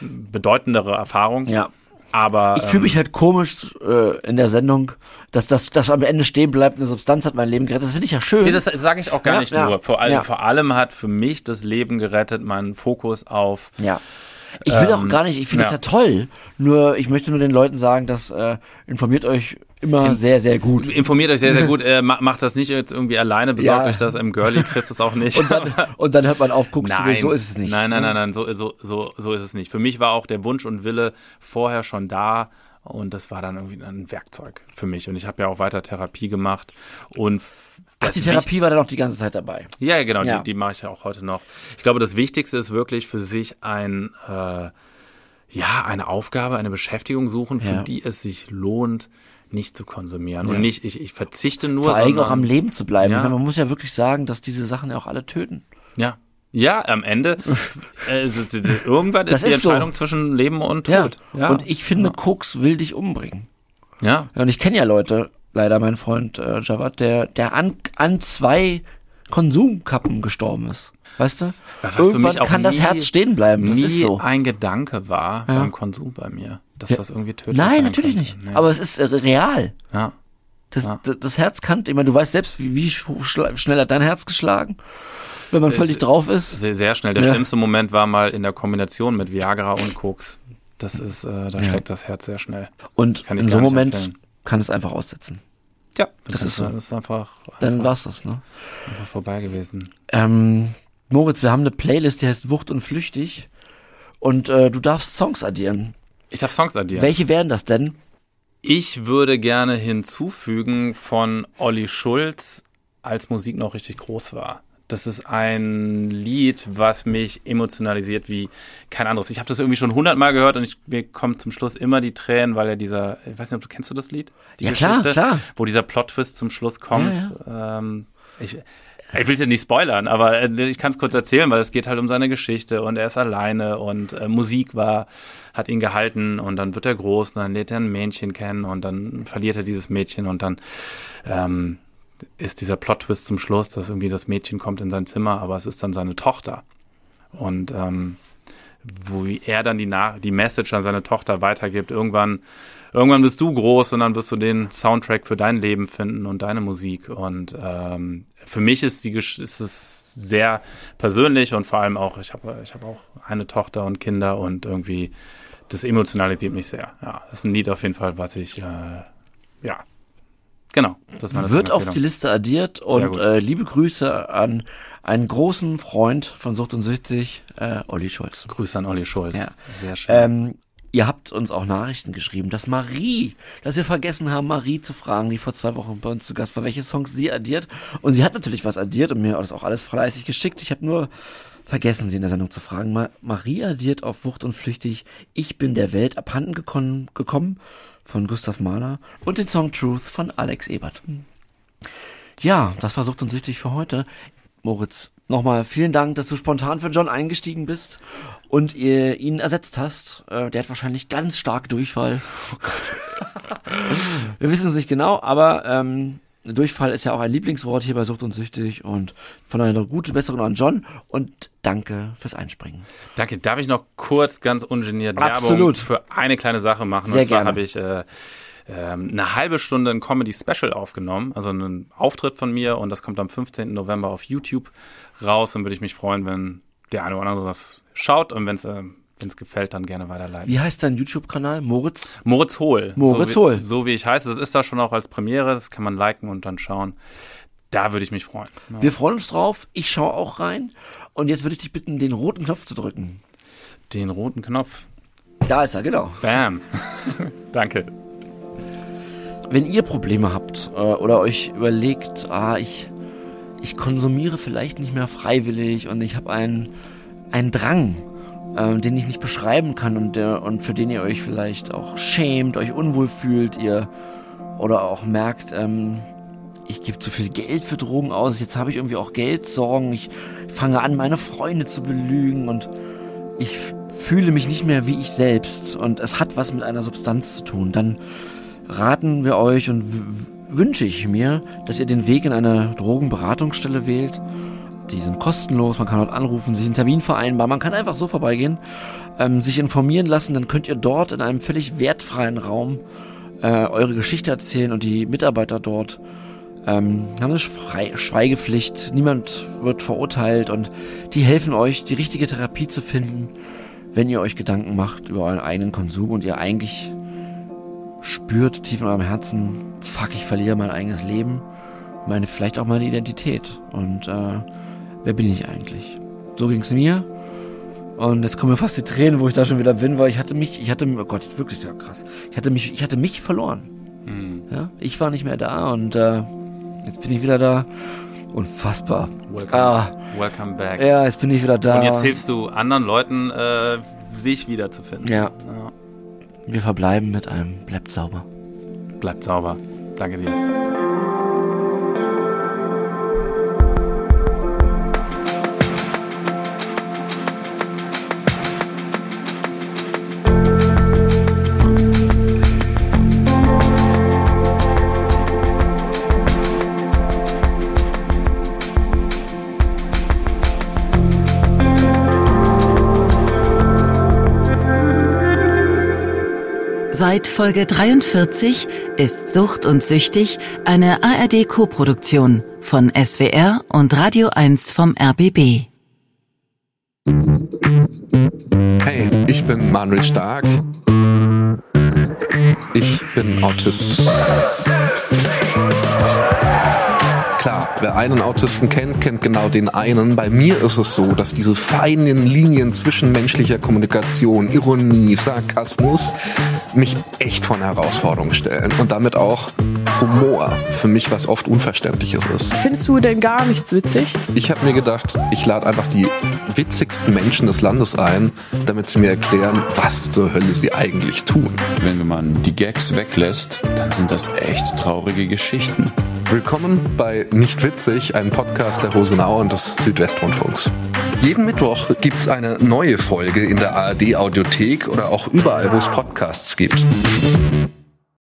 bedeutendere Erfahrung. ja. Aber Ich fühle mich halt komisch äh, in der Sendung, dass das dass am Ende stehen bleibt, eine Substanz hat mein Leben gerettet. Das finde ich ja schön. Nee, das sage ich auch gar Ja, nicht ja, nur. Vor, allem, ja. vor allem hat für mich das Leben gerettet, meinen Fokus auf. Ja. Ich will auch Ähm, gar nicht, ich finde es ja. ja toll. Nur, ich möchte nur den Leuten sagen, dass äh, informiert euch immer sehr, sehr gut. Informiert euch sehr, sehr gut. Äh, ma- macht das nicht jetzt irgendwie alleine, besorgt Ja. euch das im Girlie, kriegst es auch nicht. Und dann, und dann hört man auf, guckst du, Nein, so ist es nicht. Nein, nein, nein, nein, so, so, so, so ist es nicht. Für mich war auch der Wunsch und Wille vorher schon da und das war dann irgendwie ein Werkzeug für mich. Und ich habe ja auch weiter Therapie gemacht und Ach, die Therapie war dann auch die ganze Zeit dabei. Ja, ja, genau, Ja. die, die mache ich ja auch heute noch. Ich glaube, das Wichtigste ist wirklich für sich ein, äh, ja, eine Aufgabe, eine Beschäftigung suchen, für Ja. die es sich lohnt, nicht zu konsumieren. Ja. Und nicht, ich, ich verzichte nur. Vor allem auch am Leben zu bleiben. Ja. Ich meine, Man muss ja wirklich sagen, dass diese Sachen ja auch alle töten. Ja. Ja, am Ende, äh, irgendwann Das ist die ist so. Entscheidung zwischen Leben und Tod. Ja. Und ich finde, Koks will dich umbringen. ja. Ja, und ich kenne ja Leute, leider mein Freund äh, Javad, der, der an, an zwei Konsumkappen gestorben ist. Weißt du? Für Irgendwann kann das nie- Herz stehen bleiben. Das nie ist so. ein Gedanke war Ja. beim Konsum bei mir, dass Ja. das irgendwie tödlich Nein, natürlich könnte. nicht. Nee. Aber es ist äh, real. ja. Das, Ja. das, Herz kann, ich meine, du weißt selbst, wie, wie schnell hat dein Herz geschlagen, wenn man Sehr- völlig drauf ist. Sehr, sehr schnell. Der Ja. schlimmste Moment war mal in der Kombination mit Viagra und Koks. Das ist, äh, da schlägt das Herz sehr schnell. Und in so einem Moment empfehlen. kann es einfach aussetzen. Ja, Das ist so. Das ist einfach, Dann einfach, war's das, ne? einfach vorbei gewesen. Ähm, Moritz, wir haben eine Playlist, die heißt Wucht und Flüchtig. Und äh, du darfst Songs addieren. Ich darf Songs addieren. Welche wären das denn? Ich würde gerne hinzufügen von Olli Schulz, als Musik noch richtig groß war. Das ist ein Lied, was mich emotionalisiert wie kein anderes. Ich habe das irgendwie schon hundertmal gehört und ich, mir kommen zum Schluss immer die Tränen, weil er dieser, ich weiß nicht, ob du kennst du das Lied? Die Ja, klar, klar. Wo dieser Plot-Twist zum Schluss kommt. Ja, Ähm, ich, ich will es nicht spoilern, aber äh, ich kann es kurz erzählen, weil es geht halt um seine Geschichte und er ist alleine und äh, Musik war, hat ihn gehalten und dann wird er groß und dann lernt er ein Mädchen kennen und dann verliert er dieses Mädchen und dann ähm, ist dieser Plot-Twist zum Schluss, dass irgendwie das Mädchen kommt in sein Zimmer, aber es ist dann seine Tochter. Und ähm, wo er dann die, Nach die Message an seine Tochter weitergibt, irgendwann, irgendwann bist du groß und dann wirst du den Soundtrack für dein Leben finden und deine Musik. Und ähm, für mich ist, die, ist es sehr persönlich und vor allem auch, ich habe ich hab auch eine Tochter und Kinder und irgendwie, das emotionalisiert mich sehr. Ja, das ist ein Lied auf jeden Fall, was ich, äh, ja, genau. Das ist meine Wird auf die Liste addiert und äh, liebe Grüße an einen großen Freund von Sucht und Süchtig, äh, Olli Schulz. Grüße an Olli Schulz. Ja. Sehr schön. Ähm, ihr habt uns auch Nachrichten geschrieben, dass Marie, dass wir vergessen haben, Marie zu fragen, die vor zwei Wochen bei uns zu Gast war, welche Songs sie addiert. Und sie hat natürlich was addiert und mir das auch alles fleißig geschickt. Ich habe nur vergessen, sie in der Sendung zu fragen. Ma Marie addiert auf Wucht und Flüchtig Ich bin der Welt abhanden gekommen, gekommen von Gustav Mahler und den Song Truth von Alex Ebert. Ja, das war Sucht und Süchtig für heute. Moritz, nochmal vielen Dank, dass du spontan für John eingestiegen bist und ihr ihn ersetzt hast. Äh, der hat wahrscheinlich ganz stark Durchfall. Oh Gott. Wir wissen es nicht genau, aber ähm, Durchfall ist ja auch ein Lieblingswort hier bei Sucht und Süchtig und von daher eine gute Besserung an John und danke fürs Einspringen. Danke. Darf ich noch kurz ganz ungeniert Absolut. Werbung für eine kleine Sache machen? Sehr und zwar habe ich äh, ähm, eine halbe Stunde ein Comedy-Special aufgenommen, also einen Auftritt von mir und das kommt am 15. November auf YouTube raus und würde ich mich freuen, wenn der eine oder andere das schaut und wenn es äh, wenn's gefällt, dann gerne weiterleiten. Wie heißt dein YouTube-Kanal? Moritz? Moritz Hohl. Moritz so wie, Hohl. So wie ich heiße. Das ist da schon auch als Premiere, das kann man liken und dann schauen. Da würde ich mich freuen. Ja. Wir freuen uns drauf. Ich schaue auch rein. Und jetzt würde ich dich bitten, den roten Knopf zu drücken. Den roten Knopf. Da ist er, genau. Bam. Danke. Wenn ihr Probleme habt äh, oder euch überlegt, ah, ich, ich konsumiere vielleicht nicht mehr freiwillig und ich habe einen, einen Drang, ähm, den ich nicht beschreiben kann und, der, und für den ihr euch vielleicht auch schämt, euch unwohl fühlt, ihr oder auch merkt, ähm, ich gebe zu viel Geld für Drogen aus, jetzt habe ich irgendwie auch Geldsorgen, ich fange an, meine Freunde zu belügen und ich fühle mich nicht mehr wie ich selbst und es hat was mit einer Substanz zu tun, dann raten wir euch und wünsche ich mir, dass ihr den Weg in eine Drogenberatungsstelle wählt. Die sind kostenlos, man kann dort anrufen, sich einen Termin vereinbaren, man kann einfach so vorbeigehen, ähm, sich informieren lassen, dann könnt ihr dort in einem völlig wertfreien Raum äh, eure Geschichte erzählen und die Mitarbeiter dort ähm, haben eine Schweigepflicht, niemand wird verurteilt und die helfen euch, die richtige Therapie zu finden, wenn ihr euch Gedanken macht über euren eigenen Konsum und ihr eigentlich spürt tief in eurem Herzen, fuck, ich verliere mein eigenes Leben, meine, vielleicht auch meine Identität. Und äh, wer bin ich eigentlich? So ging's mir. Und jetzt kommen mir fast die Tränen, wo ich da schon wieder bin, weil ich hatte mich, ich hatte, oh Gott, wirklich sehr krass. Ich hatte mich, ich hatte mich verloren. Mhm. Ja, ich war nicht mehr da und äh, jetzt bin ich wieder da. Unfassbar. Welcome, ah, welcome back. Ja, jetzt bin ich wieder da. Und jetzt hilfst du anderen Leuten, äh, sich wiederzufinden. Ja. ja. Wir verbleiben mit einem bleibt sauber. Bleibt sauber. Danke dir. Seit Folge 43 ist Sucht und Süchtig eine ARD-Koproduktion von SWR und Radio 1 vom RBB. Hey, ich bin Manuel Stark. Ich bin Autist. Klar, wer einen Autisten kennt, kennt genau den einen. Bei mir ist es so, dass diese feinen Linien zwischen menschlicher Kommunikation, Ironie, Sarkasmus mich echt von Herausforderungen stellen und damit auch Humor für mich was oft Unverständliches ist. Findest du denn gar nichts witzig? Ich habe mir gedacht, ich lade einfach die witzigsten Menschen des Landes ein, damit sie mir erklären, was zur Hölle sie eigentlich tun. Wenn man die Gags weglässt, dann sind das echt traurige Geschichten. Willkommen bei Nicht Witzig, einem Podcast der Rosenau und des Südwestrundfunks. Jeden Mittwoch gibt's eine neue Folge in der ARD Audiothek oder auch überall, wo es Podcasts gibt.